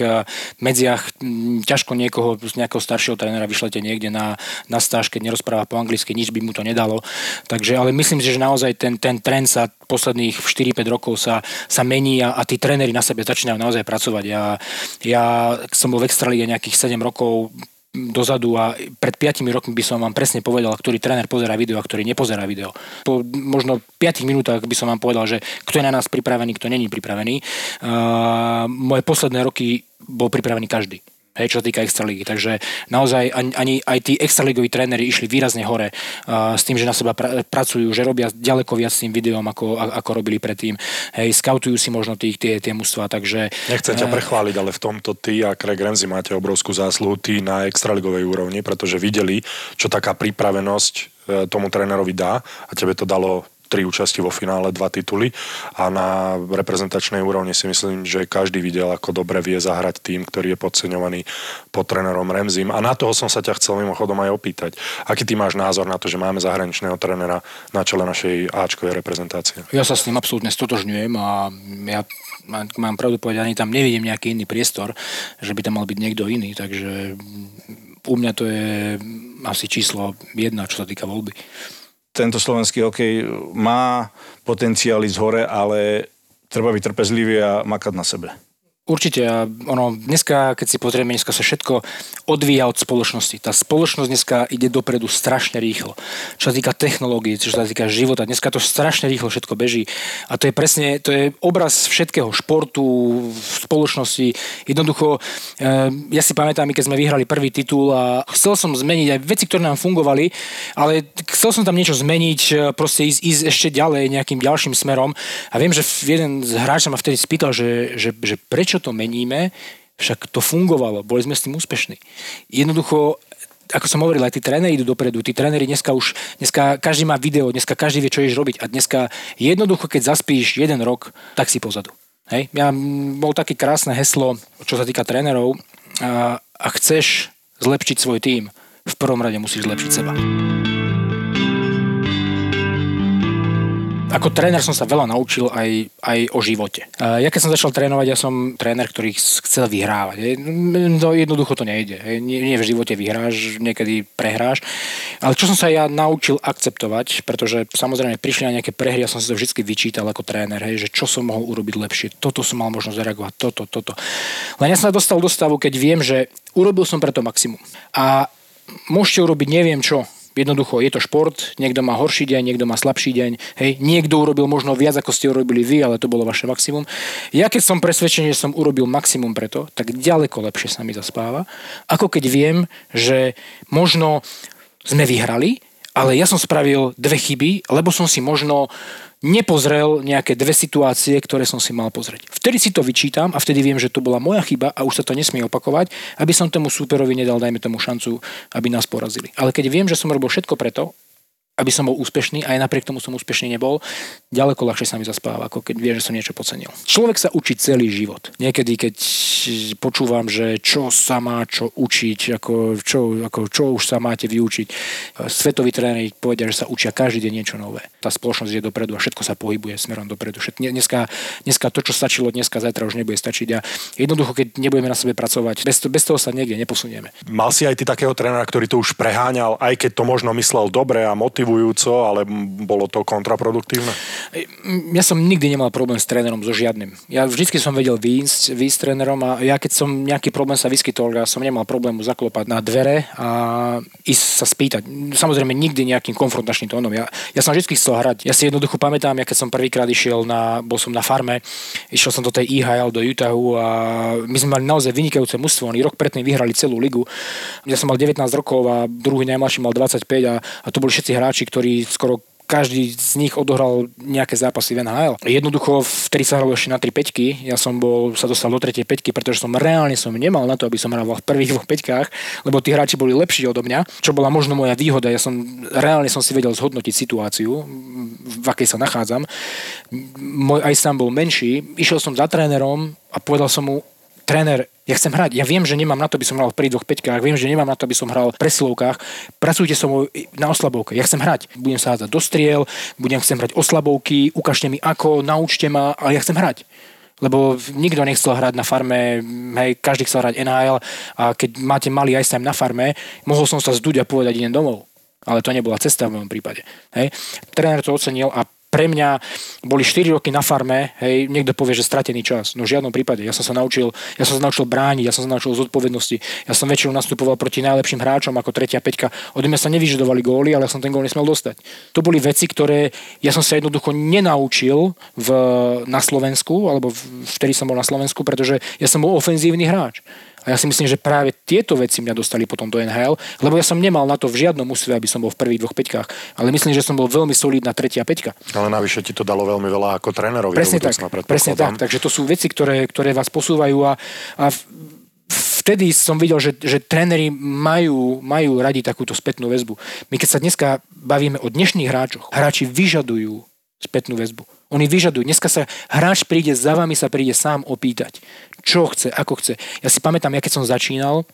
medziach um, ťažko niekoho nejakého staršieho trénera vyšlete niekde na, na stáž, keď nerozpráva po anglicky, nič by mu to nedalo. Takže, ale myslím myslím že naozaj ten, ten trend sa posledných 4-5 rokov sa, sa mení a, a tí tréneri na sebe začínajú naozaj pracovať. Ja, ja som bol v Extralíge nejakých 7 rokov dozadu a pred 5 rokmi by som vám presne povedal, ktorý tréner pozera video a ktorý nepozerá video. Po možno 5 minútach by som vám povedal, že kto je na nás pripravený, kto není pripravený. Uh, moje posledné roky bol pripravený každý hej, čo sa týka extraligy. Takže naozaj ani, ani aj tí extraligoví tréneri išli výrazne hore uh, s tým, že na seba pra, pracujú, že robia ďaleko viac s tým videom, ako, ako robili predtým. Hej, skautujú si možno tých, tie, tie mužstva, takže... Nechcem ťa uh, prechváliť, ale v tomto ty a Craig Ramsey máte obrovskú zásluhu, ty na extraligovej úrovni, pretože videli, čo taká pripravenosť e, tomu trénerovi dá a tebe to dalo tri účasti vo finále, dva tituly a na reprezentačnej úrovni si myslím, že každý videl, ako dobre vie zahrať tým, ktorý je podceňovaný pod trénerom Remzim. A na toho som sa ťa chcel mimochodom aj opýtať. Aký ty máš názor na to, že máme zahraničného trénera na čele našej Ačkovej reprezentácie? Ja sa s tým absolútne stotožňujem a ja mám pravdu povedať, ani tam nevidím nejaký iný priestor, že by tam mal byť niekto iný, takže u mňa to je asi číslo jedna, čo sa týka voľby tento slovenský hokej má potenciál ísť hore, ale treba byť trpezlivý a makať na sebe. Určite. Ono, dneska, keď si pozrieme, dneska sa všetko odvíja od spoločnosti. Tá spoločnosť dneska ide dopredu strašne rýchlo. Čo sa týka technológií, čo sa týka života, dneska to strašne rýchlo všetko beží. A to je presne, to je obraz všetkého športu, spoločnosti. Jednoducho, eh, ja si pamätám, keď sme vyhrali prvý titul a chcel som zmeniť aj veci, ktoré nám fungovali, ale chcel som tam niečo zmeniť, proste ísť, ísť ešte ďalej nejakým ďalším smerom. A viem, že jeden z hráčov ma vtedy spýtal, že, že, že prečo to meníme, však to fungovalo, boli sme s tým úspešní. Jednoducho, ako som hovoril, aj tí tréneri idú dopredu, tí tréneri dneska už, dneska každý má video, dneska každý vie, čo ideš robiť a dneska jednoducho, keď zaspíš jeden rok, tak si pozadu. Hej? Ja, bol také krásne heslo, čo sa týka trénerov, a, a chceš zlepšiť svoj tím, v prvom rade musíš zlepšiť seba. Ako tréner som sa veľa naučil aj, aj o živote. Ja keď som začal trénovať, ja som tréner, ktorý chcel vyhrávať. No, jednoducho to nejde. Nie, nie v živote vyhráš, niekedy prehráš. Ale čo som sa ja naučil akceptovať, pretože samozrejme prišli na nejaké prehry, ja som si to vždy vyčítal ako tréner, hej, že čo som mohol urobiť lepšie, toto som mal možnosť zareagovať, toto, toto. Len ja som sa dostal do stavu, keď viem, že urobil som preto maximum. A môžete urobiť neviem čo, Jednoducho, je to šport, niekto má horší deň, niekto má slabší deň, hej, niekto urobil možno viac, ako ste urobili vy, ale to bolo vaše maximum. Ja keď som presvedčený, že som urobil maximum preto, tak ďaleko lepšie sa mi zaspáva, ako keď viem, že možno sme vyhrali, ale ja som spravil dve chyby, lebo som si možno nepozrel nejaké dve situácie, ktoré som si mal pozrieť. Vtedy si to vyčítam a vtedy viem, že to bola moja chyba a už sa to nesmie opakovať, aby som tomu súperovi nedal, dajme tomu šancu, aby nás porazili. Ale keď viem, že som robil všetko preto, aby som bol úspešný aj napriek tomu som úspešný nebol, ďaleko ľahšie sa mi zaspáva, ako keď vie, že som niečo podcenil. Človek sa učí celý život. Niekedy, keď počúvam, že čo sa má čo učiť, ako čo, ako čo už sa máte vyučiť, svetoví tréneri povedia, že sa učia každý deň niečo nové. Tá spoločnosť je dopredu a všetko sa pohybuje smerom dopredu. Dneska, dneska to, čo stačilo dneska, zajtra už nebude stačiť a jednoducho, keď nebudeme na sebe pracovať, bez, bez toho sa niekde neposunieme. Mal si aj ty takého trénera, ktorý to už preháňal, aj keď to možno myslel dobre a motivoval motivujúco, ale bolo to kontraproduktívne? Ja som nikdy nemal problém s trénerom, so žiadnym. Ja vždycky som vedel výjsť, výjsť trénerom a ja keď som nejaký problém sa vyskytol, ja som nemal problém mu zaklopať na dvere a ísť sa spýtať. Samozrejme nikdy nejakým konfrontačným tónom. Ja, ja som vždy chcel hrať. Ja si jednoducho pamätám, ja keď som prvýkrát išiel na, bol som na farme, išiel som do tej IHL, do Utahu a my sme mali naozaj vynikajúce mužstvo. Oni rok predtým vyhrali celú ligu. Ja som mal 19 rokov a druhý najmladší mal 25 a, a to boli všetci hráči, hráči, ktorí skoro každý z nich odohral nejaké zápasy v NHL. Jednoducho, vtedy sa hralo ešte na 3 peťky, ja som bol, sa dostal do 3 peťky, pretože som reálne som nemal na to, aby som hral v prvých dvoch peťkách, lebo tí hráči boli lepší odo mňa, čo bola možno moja výhoda. Ja som reálne som si vedel zhodnotiť situáciu, v akej sa nachádzam. Môj aj sám bol menší, išiel som za trénerom a povedal som mu, tréner, ja chcem hrať, ja viem, že nemám na to, aby som hral v prvých dvoch peťkách, viem, že nemám na to, aby som hral v presilovkách, pracujte so mnou na oslabovke, ja chcem hrať, budem sa hádzať do striel, budem chcem hrať oslabovky, ukážte mi ako, naučte ma, ale ja chcem hrať lebo nikto nechcel hrať na farme, hej, každý chcel hrať NHL a keď máte malý ice time na farme, mohol som sa zduť a povedať idem domov. Ale to nebola cesta v mojom prípade. Hej. Tréner to ocenil a pre mňa boli 4 roky na farme, hej, niekto povie, že stratený čas. No v žiadnom prípade. Ja som sa naučil, ja som sa naučil brániť, ja som sa naučil zodpovednosti. Ja som väčšinou nastupoval proti najlepším hráčom ako tretia peťka. Od mňa sa nevyžadovali góly, ale ja som ten gól nesmel dostať. To boli veci, ktoré ja som sa jednoducho nenaučil v, na Slovensku, alebo vtedy som bol na Slovensku, pretože ja som bol ofenzívny hráč. A ja si myslím, že práve tieto veci mňa dostali potom do NHL, lebo ja som nemal na to v žiadnom úsve, aby som bol v prvých dvoch peťkách. Ale myslím, že som bol veľmi solidná tretia peťka. Ale navyše ti to dalo veľmi veľa ako trénerovi. Presne tak, presne tak. Takže to sú veci, ktoré, ktoré vás posúvajú a, a vtedy som videl, že, že tréneri majú, majú radi takúto spätnú väzbu. My keď sa dneska bavíme o dnešných hráčoch, hráči vyžadujú spätnú väzbu. Oni vyžadujú. Dneska sa hráč príde, za vami sa príde sám opýtať, čo chce, ako chce. Ja si pamätám, ja keď som začínal,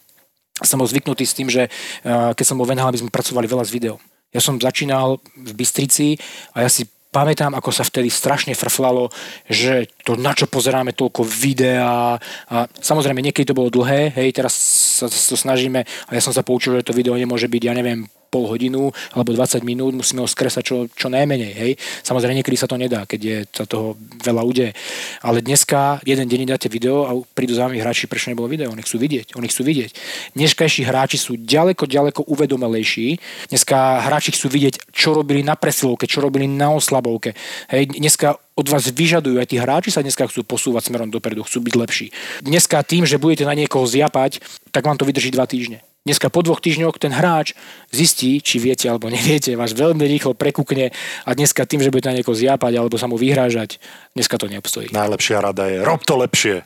som bol zvyknutý s tým, že keď som bol v by sme pracovali veľa s videom. Ja som začínal v Bystrici a ja si pamätám, ako sa vtedy strašne frflalo, že to na čo pozeráme toľko videa a samozrejme niekedy to bolo dlhé, hej, teraz sa to snažíme a ja som sa poučil, že to video nemôže byť, ja neviem, pol hodinu alebo 20 minút, musíme ho skresať čo, čo najmenej. Hej. Samozrejme, niekedy sa to nedá, keď je sa toho veľa udeje. Ale dneska jeden deň dáte video a prídu za vami hráči, prečo nebolo video. Oni chcú vidieť. Oni chcú vidieť. Dneskajší hráči sú ďaleko, ďaleko uvedomelejší. Dneska hráči chcú vidieť, čo robili na presilovke, čo robili na oslabovke. Hej. Dneska od vás vyžadujú, aj tí hráči sa dneska chcú posúvať smerom dopredu, chcú byť lepší. Dneska tým, že budete na niekoho zjapať, tak vám to vydrží dva týždne. Dneska po dvoch týždňoch ten hráč zistí, či viete alebo neviete, vás veľmi rýchlo prekúkne a dneska tým, že budete na niekoho zjapať alebo sa mu vyhrážať, dneska to neobstojí. Najlepšia rada je, rob to lepšie.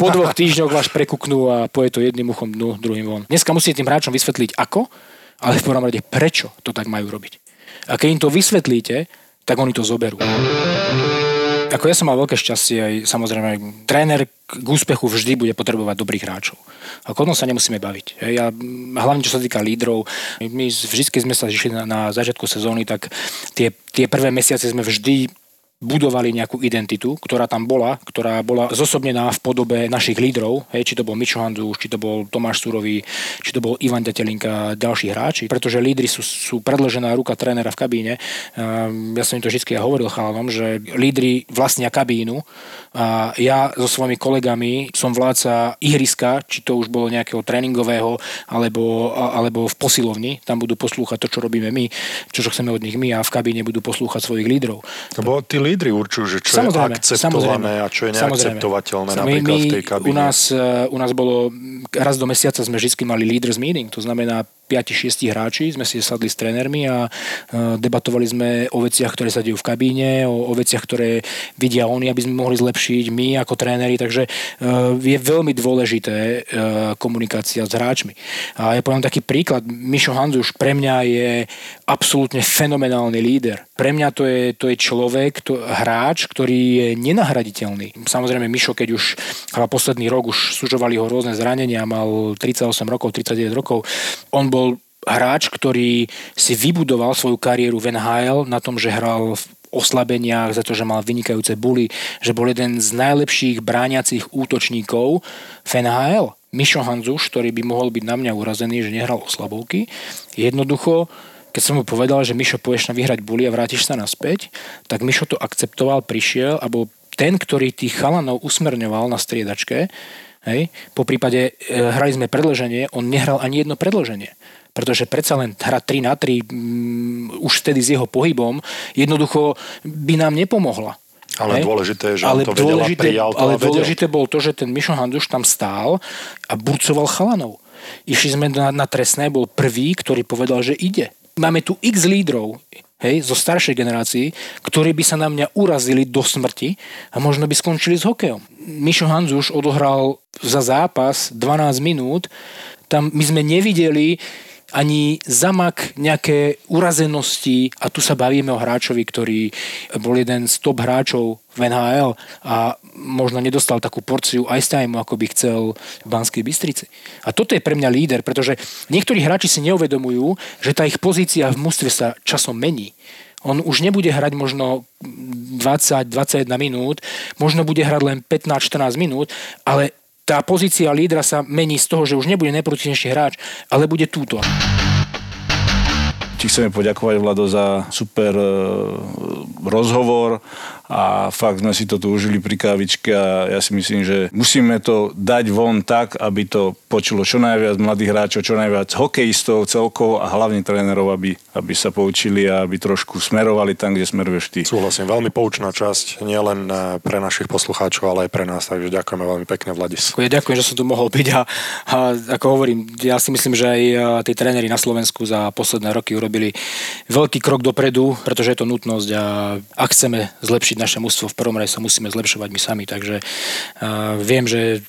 Po dvoch týždňoch vás prekúknú a poje to jedným uchom dnu, druhým von. Dneska musíte tým hráčom vysvetliť ako, ale v prvom rade prečo to tak majú robiť. A keď im to vysvetlíte, tak oni to zoberú. Ako ja som mal veľké šťastie, aj samozrejme, tréner k úspechu vždy bude potrebovať dobrých hráčov. A o tom sa nemusíme baviť. Ja, hlavne čo sa týka lídrov, my vždy, sme sa zišli na, na začiatku sezóny, tak tie, tie prvé mesiace sme vždy budovali nejakú identitu, ktorá tam bola, ktorá bola zosobnená v podobe našich lídrov, hej, či to bol Mičo Handzuš, či to bol Tomáš Surový, či to bol Ivan Ďatelinka, ďalší hráči, pretože lídry sú, sú predložená ruka trénera v kabíne. Ehm, ja som im to vždy hovoril chalanom, že lídry vlastnia kabínu a ja so svojimi kolegami som vládca ihriska, či to už bolo nejakého tréningového alebo, alebo v posilovni, tam budú poslúchať to, čo robíme my, čo, čo chceme od nich my a v kabíne budú poslúchať svojich lídrov. Lebo tí lídry určujú, že čo samozrejme, je akceptované samozrejme, a čo je neakceptovateľné samozrejme. napríklad my, v tej kabíne. U nás, u nás bolo raz do mesiaca sme vždy mali leaders meeting, to znamená 5-6 hráči, sme si sadli s trénermi a debatovali sme o veciach, ktoré sa dejú v kabíne, o, o veciach, ktoré vidia oni, aby sme mohli zlepšiť my ako tréneri, takže e, je veľmi dôležité e, komunikácia s hráčmi. A ja poviem taký príklad, Mišo Hanzuš pre mňa je absolútne fenomenálny líder. Pre mňa to je, to je človek, to, hráč, ktorý je nenahraditeľný. Samozrejme, Mišo, keď už posledný rok už sužovali ho rôzne zranenia, mal 38 rokov, 39 rokov, on bol bol hráč, ktorý si vybudoval svoju kariéru v NHL na tom, že hral v oslabeniach, za to, že mal vynikajúce buly, že bol jeden z najlepších brániacich útočníkov v NHL. Mišo Hanzuš, ktorý by mohol byť na mňa urazený, že nehral oslabovky, jednoducho keď som mu povedal, že Mišo pôjdeš na vyhrať buly a vrátiš sa naspäť, tak Mišo to akceptoval, prišiel a bol ten, ktorý tých chalanov usmerňoval na striedačke Hej? Po prípade e, hrali sme predloženie, on nehral ani jedno predloženie pretože predsa len hra 3 na 3 mm, už vtedy s jeho pohybom jednoducho by nám nepomohla. Ale Hej? dôležité je, že ale on to dôležité, prijal to Ale dôležité bol to, že ten Mišo Handuš tam stál a burcoval chalanov. Išli sme na, na trestné, bol prvý, ktorý povedal, že ide. Máme tu x lídrov, hej, zo staršej generácií, ktorí by sa na mňa urazili do smrti a možno by skončili s hokejom. Mišo Hanzuš odohral za zápas 12 minút, tam my sme nevideli ani zamak nejaké urazenosti a tu sa bavíme o hráčovi, ktorý bol jeden z top hráčov v NHL a možno nedostal takú porciu ice time, ako by chcel v Banskej Bystrici. A toto je pre mňa líder, pretože niektorí hráči si neuvedomujú, že tá ich pozícia v mústve sa časom mení. On už nebude hrať možno 20-21 minút, možno bude hrať len 15-14 minút, ale tá pozícia lídra sa mení z toho, že už nebude najproduktívnejší hráč, ale bude túto. Ti chceme poďakovať, Vlado, za super e, rozhovor a fakt sme si to tu užili pri kávičke a ja si myslím, že musíme to dať von tak, aby to počulo čo najviac mladých hráčov, čo najviac hokejistov celkovo a hlavne trénerov, aby, aby sa poučili a aby trošku smerovali tam, kde smeruješ ty. Súhlasím, veľmi poučná časť, nielen e, pre našich poslucháčov, ale aj pre nás, takže ďakujeme veľmi pekne, Vladis. Ja ďakujem, že som tu mohol byť a, a ako hovorím, ja si myslím, že aj e, tí tréneri na Slovensku za posledné roky urobili veľký krok dopredu, pretože je to nutnosť a ak chceme zlepšiť naše mústvo, v prvom rade sa musíme zlepšovať my sami. Takže uh, viem, že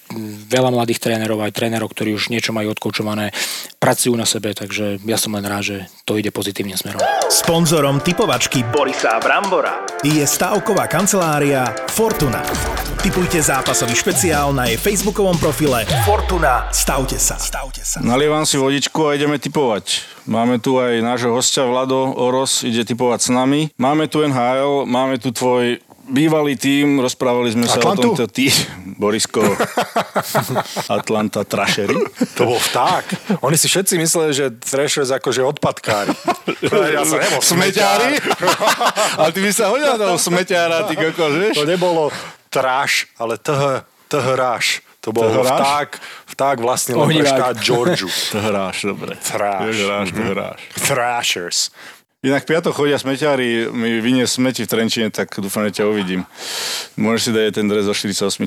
veľa mladých trénerov, aj trénerov, ktorí už niečo majú odkoučované, pracujú na sebe, takže ja som len rád, že to ide pozitívnym smerom. Sponzorom typovačky Borisa Brambora je stavková kancelária Fortuna. Typujte zápasový špeciál na jej facebookovom profile Fortuna. Stavte sa. Stavte sa. Nalievam si vodičku a ideme typovať. Máme tu aj nášho hostia Vlado Oros, ide typovať s nami. Máme tu NHL, máme tu tvoj bývalý tým, rozprávali sme sa Atlantu? o tomto tý... Borisko, Atlanta Trashery. To bol vták. Oni si všetci mysleli, že Thrashers akože odpadkári. Ja som nebol smeťári. A ty by sa hodil toho smeťára, ty kokos, vieš? To nebolo trash, ale th, thráš. To bol vták, vták vlastne len štát Georgiu. Thráš, dobre. Thráš. Thráš, thráš. Thrashers. Inak piato chodia smeťári, mi vynie smeti v Trenčine, tak dúfam, že ťa uvidím. Môžeš si dať ten dres za 48.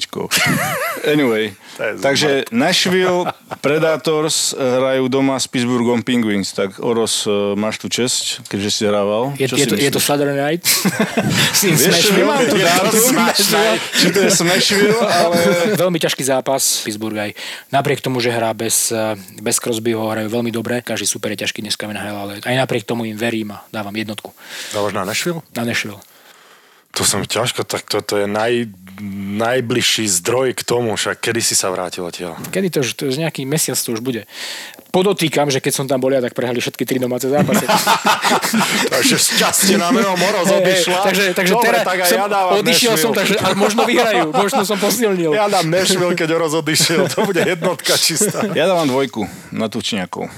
anyway, takže Nashville Predators hrajú doma s Pittsburghom Penguins, tak Oros, e, máš tu čest, keďže si hrával. Je, je, to, je to Saturday Night? Vieš, nemám tu dátum, či to je Smashville, ale... Veľmi ťažký zápas Pittsburgh aj. Napriek tomu, že hrá bez, e, bez Crosbyho, hrajú veľmi dobre, každý super je ťažký dneska ale aj napriek tomu im verím a dávam jednotku. Dávaš na Nashville? Na Nashville. To som ťažko, tak toto je naj, najbližší zdroj k tomu, však kedy si sa vrátil odtiaľ? Kedy to už, to už nejaký mesiac to už bude. Podotýkam, že keď som tam bol ja, tak prehrali všetky tri domáce zápasy. takže šťastie na meno Moroz odišla. takže takže Dobre, teraz tak aj som, ja dávam odišiel som, takže a možno vyhrajú, možno som posilnil. Ja dám Nashville, keď Oroz odišiel, to bude jednotka čistá. Ja dávam dvojku na tučniakov.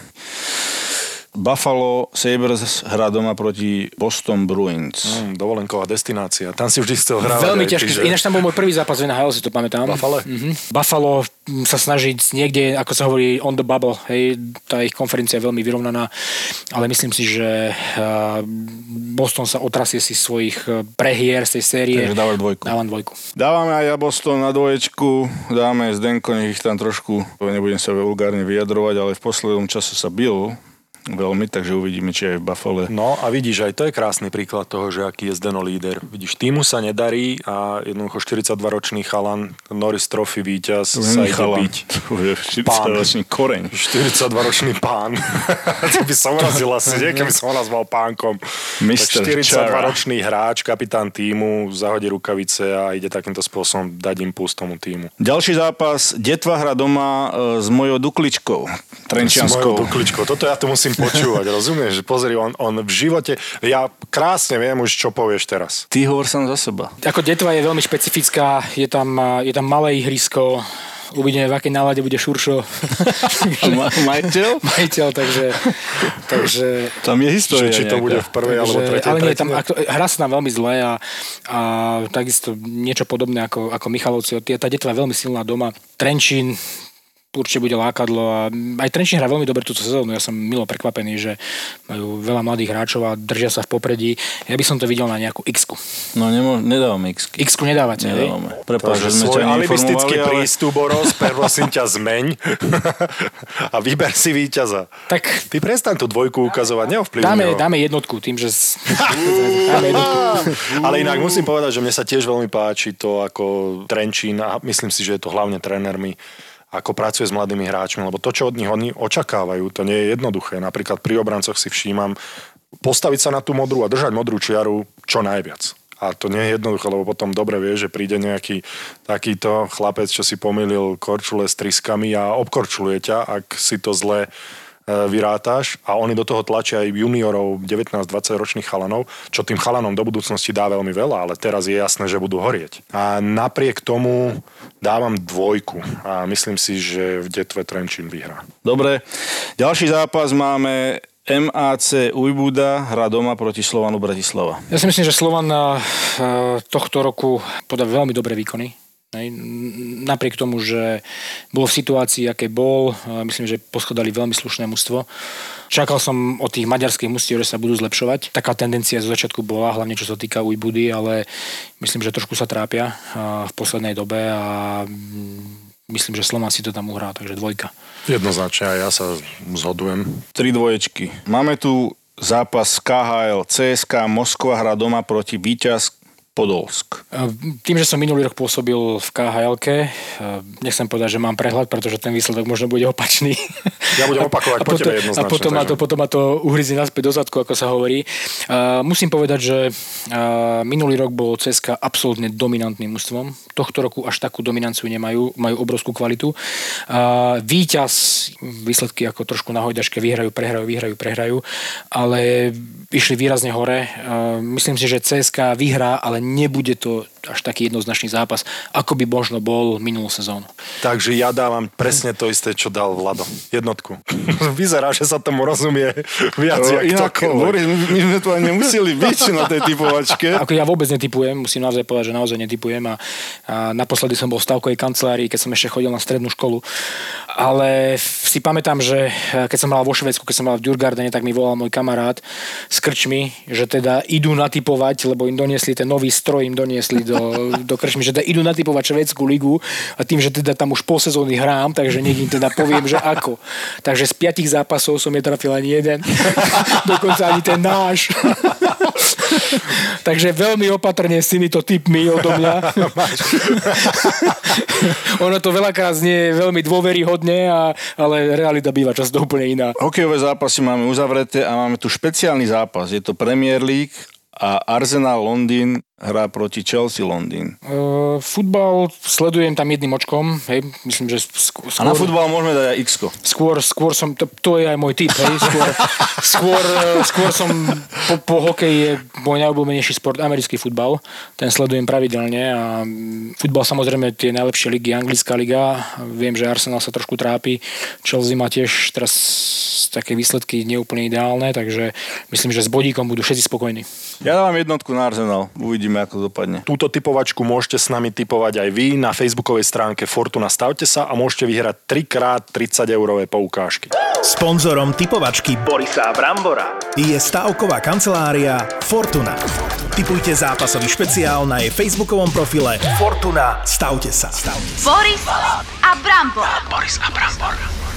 Buffalo Sabres hrá doma proti Boston Bruins. Mm, dovolenková destinácia. Tam si vždy chcel hrávať. Veľmi ťažké. ty, že- Ináč tam bol môj prvý zápas v NHL, si to pamätám. Buffalo? Mhm. Buffalo mm, sa snaží niekde, ako sa hovorí, on the bubble. Hej, tá ich konferencia je veľmi vyrovnaná, ale myslím si, že uh, Boston sa otrasie si svojich uh, prehier z tej série. Takže dávaj dvojku. Dávam dvojku. Dávame aj ja Boston na dvoječku, dáme Zdenko, nech ich tam trošku, nebudem sa vulgárne vyjadrovať, ale v poslednom čase sa bil veľmi, takže uvidíme, či aj v Buffalo. No a vidíš, aj to je krásny príklad toho, že aký je Zdeno líder. Vidíš, týmu sa nedarí a jednoducho 42-ročný chalan, Norris Trophy víťaz To sa ide chalan, byť. To je 40-ročný koreň. 42-ročný pán. to by som urazil asi, nie? Keby som ho nazval pánkom. Chara. 42-ročný hráč, kapitán týmu, zahodí rukavice a ide takýmto spôsobom dať impuls tomu týmu. Ďalší zápas, Detva hra doma e, s mojou Dukličkou, S mojou Trenčianskou. bukličkou. Toto ja tu musím počúvať, rozumieš? Že Pozri, on, on v živote, ja krásne viem už, čo povieš teraz. Ty hovor sám za seba. Ako Detva je veľmi špecifická, je tam, je tam malé ihrisko, uvidíme, v akej nálade bude Šuršo. Ma- majiteľ? majiteľ, takže, takže Tam je história Že, či to bude v prvej alebo Takže- tretej ale nie, tam, ako, hra sa tam veľmi zle a, a takisto niečo podobné ako, ako Michalovci. Tá detva je veľmi silná doma. Trenčín určite bude lákadlo a aj Trenčín hrá veľmi dobre túto sezónu. Ja som milo prekvapený, že majú veľa mladých hráčov a držia sa v popredí. Ja by som to videl na nejakú x No nemô- nedávame x x nedávate? Nedávame. Prepáč, že sme ťa alibistický ale... prístup, Boros, prosím ťa, zmeň a vyber si víťaza. Tak Ty prestaň tú dvojku ukazovať, neovplyvňuj dáme, ho. dáme jednotku tým, že... dáme jednotku. Ale inak musím povedať, že mne sa tiež veľmi páči to ako Trenčín a myslím si, že je to hlavne trénermi ako pracuje s mladými hráčmi, lebo to, čo od nich oni očakávajú, to nie je jednoduché. Napríklad pri obrancoch si všímam postaviť sa na tú modrú a držať modrú čiaru čo najviac. A to nie je jednoduché, lebo potom dobre vie, že príde nejaký takýto chlapec, čo si pomýlil korčule s triskami a obkorčuluje ťa, ak si to zle vyrátaš a oni do toho tlačia aj juniorov 19-20 ročných chalanov, čo tým chalanom do budúcnosti dá veľmi veľa, ale teraz je jasné, že budú horieť. A napriek tomu dávam dvojku a myslím si, že v Detve Trenčín vyhrá. Dobre, ďalší zápas máme MAC Ujbuda, hra doma proti Slovanu Bratislava. Ja si myslím, že Slovan eh, tohto roku podá veľmi dobré výkony. Hej, Napriek tomu, že bol v situácii, aké bol, myslím, že poschodali veľmi slušné mužstvo. Čakal som od tých maďarských mužstiev, že sa budú zlepšovať. Taká tendencia zo začiatku bola, hlavne čo sa týka Ujbudy, ale myslím, že trošku sa trápia v poslednej dobe a mm, myslím, že Slovan si to tam uhrá, takže dvojka. Jednoznačne ja sa zhodujem. Tri dvoječky. Máme tu zápas KHL CSK Moskva hra doma proti Víťaz Podolsk. A Tým, že som minulý rok pôsobil v khl nechcem povedať, že mám prehľad, pretože ten výsledok možno bude opačný. Ja budem opakovať a po potom, tebe A jednoznačne, potom ma, to, potom ma to uhryzie naspäť do zadku, ako sa hovorí. Uh, musím povedať, že uh, minulý rok bol CSK absolútne dominantným mužstvom. Tohto roku až takú dominanciu nemajú, majú obrovskú kvalitu. Uh, víťaz, výsledky ako trošku na hojdačke, vyhrajú, prehrajú, vyhrajú, prehrajú, ale išli výrazne hore. Uh, myslím si, že CSK vyhrá, ale nebude to až taký jednoznačný zápas, ako by možno bol minulú sezónu. Takže ja dávam presne to isté, čo dal Vlado. Jednotku. Vyzerá, že sa tomu rozumie viac, No, jak inak. Boris, my, my sme tu ani nemuseli byť na tej typovačke. Ako ja vôbec netypujem, musím naozaj povedať, že naozaj netypujem a, a naposledy som bol v stavkovej kancelárii, keď som ešte chodil na strednú školu. Ale si pamätám, že eh, keď som hral vo Švedsku, keď som hral v Djurgardene, tak mi volal môj kamarát s krčmi, že teda idú natypovať, lebo im doniesli ten nový stroj, im doniesli do, do krčmy, že teda idú natypovať švedskú ligu a tým, že teda tam už pol sezóny hrám, takže nech teda poviem, že ako. Takže z piatich zápasov som netrafil ani jeden. Dokonca ani ten náš. Takže veľmi opatrne s týmito typmi odo mňa. ono to veľakrát znie veľmi dôveryhodne, a, ale realita býva často úplne iná. Hokejové zápasy máme uzavreté a máme tu špeciálny zápas. Je to Premier League a Arsenal Londýn hrá proti Chelsea Londýn. Uh, futbal sledujem tam jedným očkom, hej, myslím, že skôr... A na futbal môžeme dať aj x Skôr, skôr som, to, to je aj môj typ, hej, skôr, skôr, skôr som po, po hokeji je môj najobľúbenejší sport americký futbal, ten sledujem pravidelne a futbal samozrejme tie najlepšie ligy, anglická liga, viem, že Arsenal sa trošku trápi, Chelsea má tiež teraz také výsledky neúplne ideálne, takže myslím, že s bodíkom budú všetci spokojní. Ja dávam jednotku na Arsenal, uvidíme, ako dopadne. Túto typovačku môžete s nami typovať aj vy na facebookovej stránke Fortuna. Stavte sa a môžete vyhrať 3 x 30 eurové poukážky. Sponzorom typovačky Borisa Brambora je stavková kancelária Fortuna. Typujte zápasový špeciál na jej facebookovom profile Fortuna. Stavte sa. Stavte sa. Boris a Brambor. Boris a Brambor.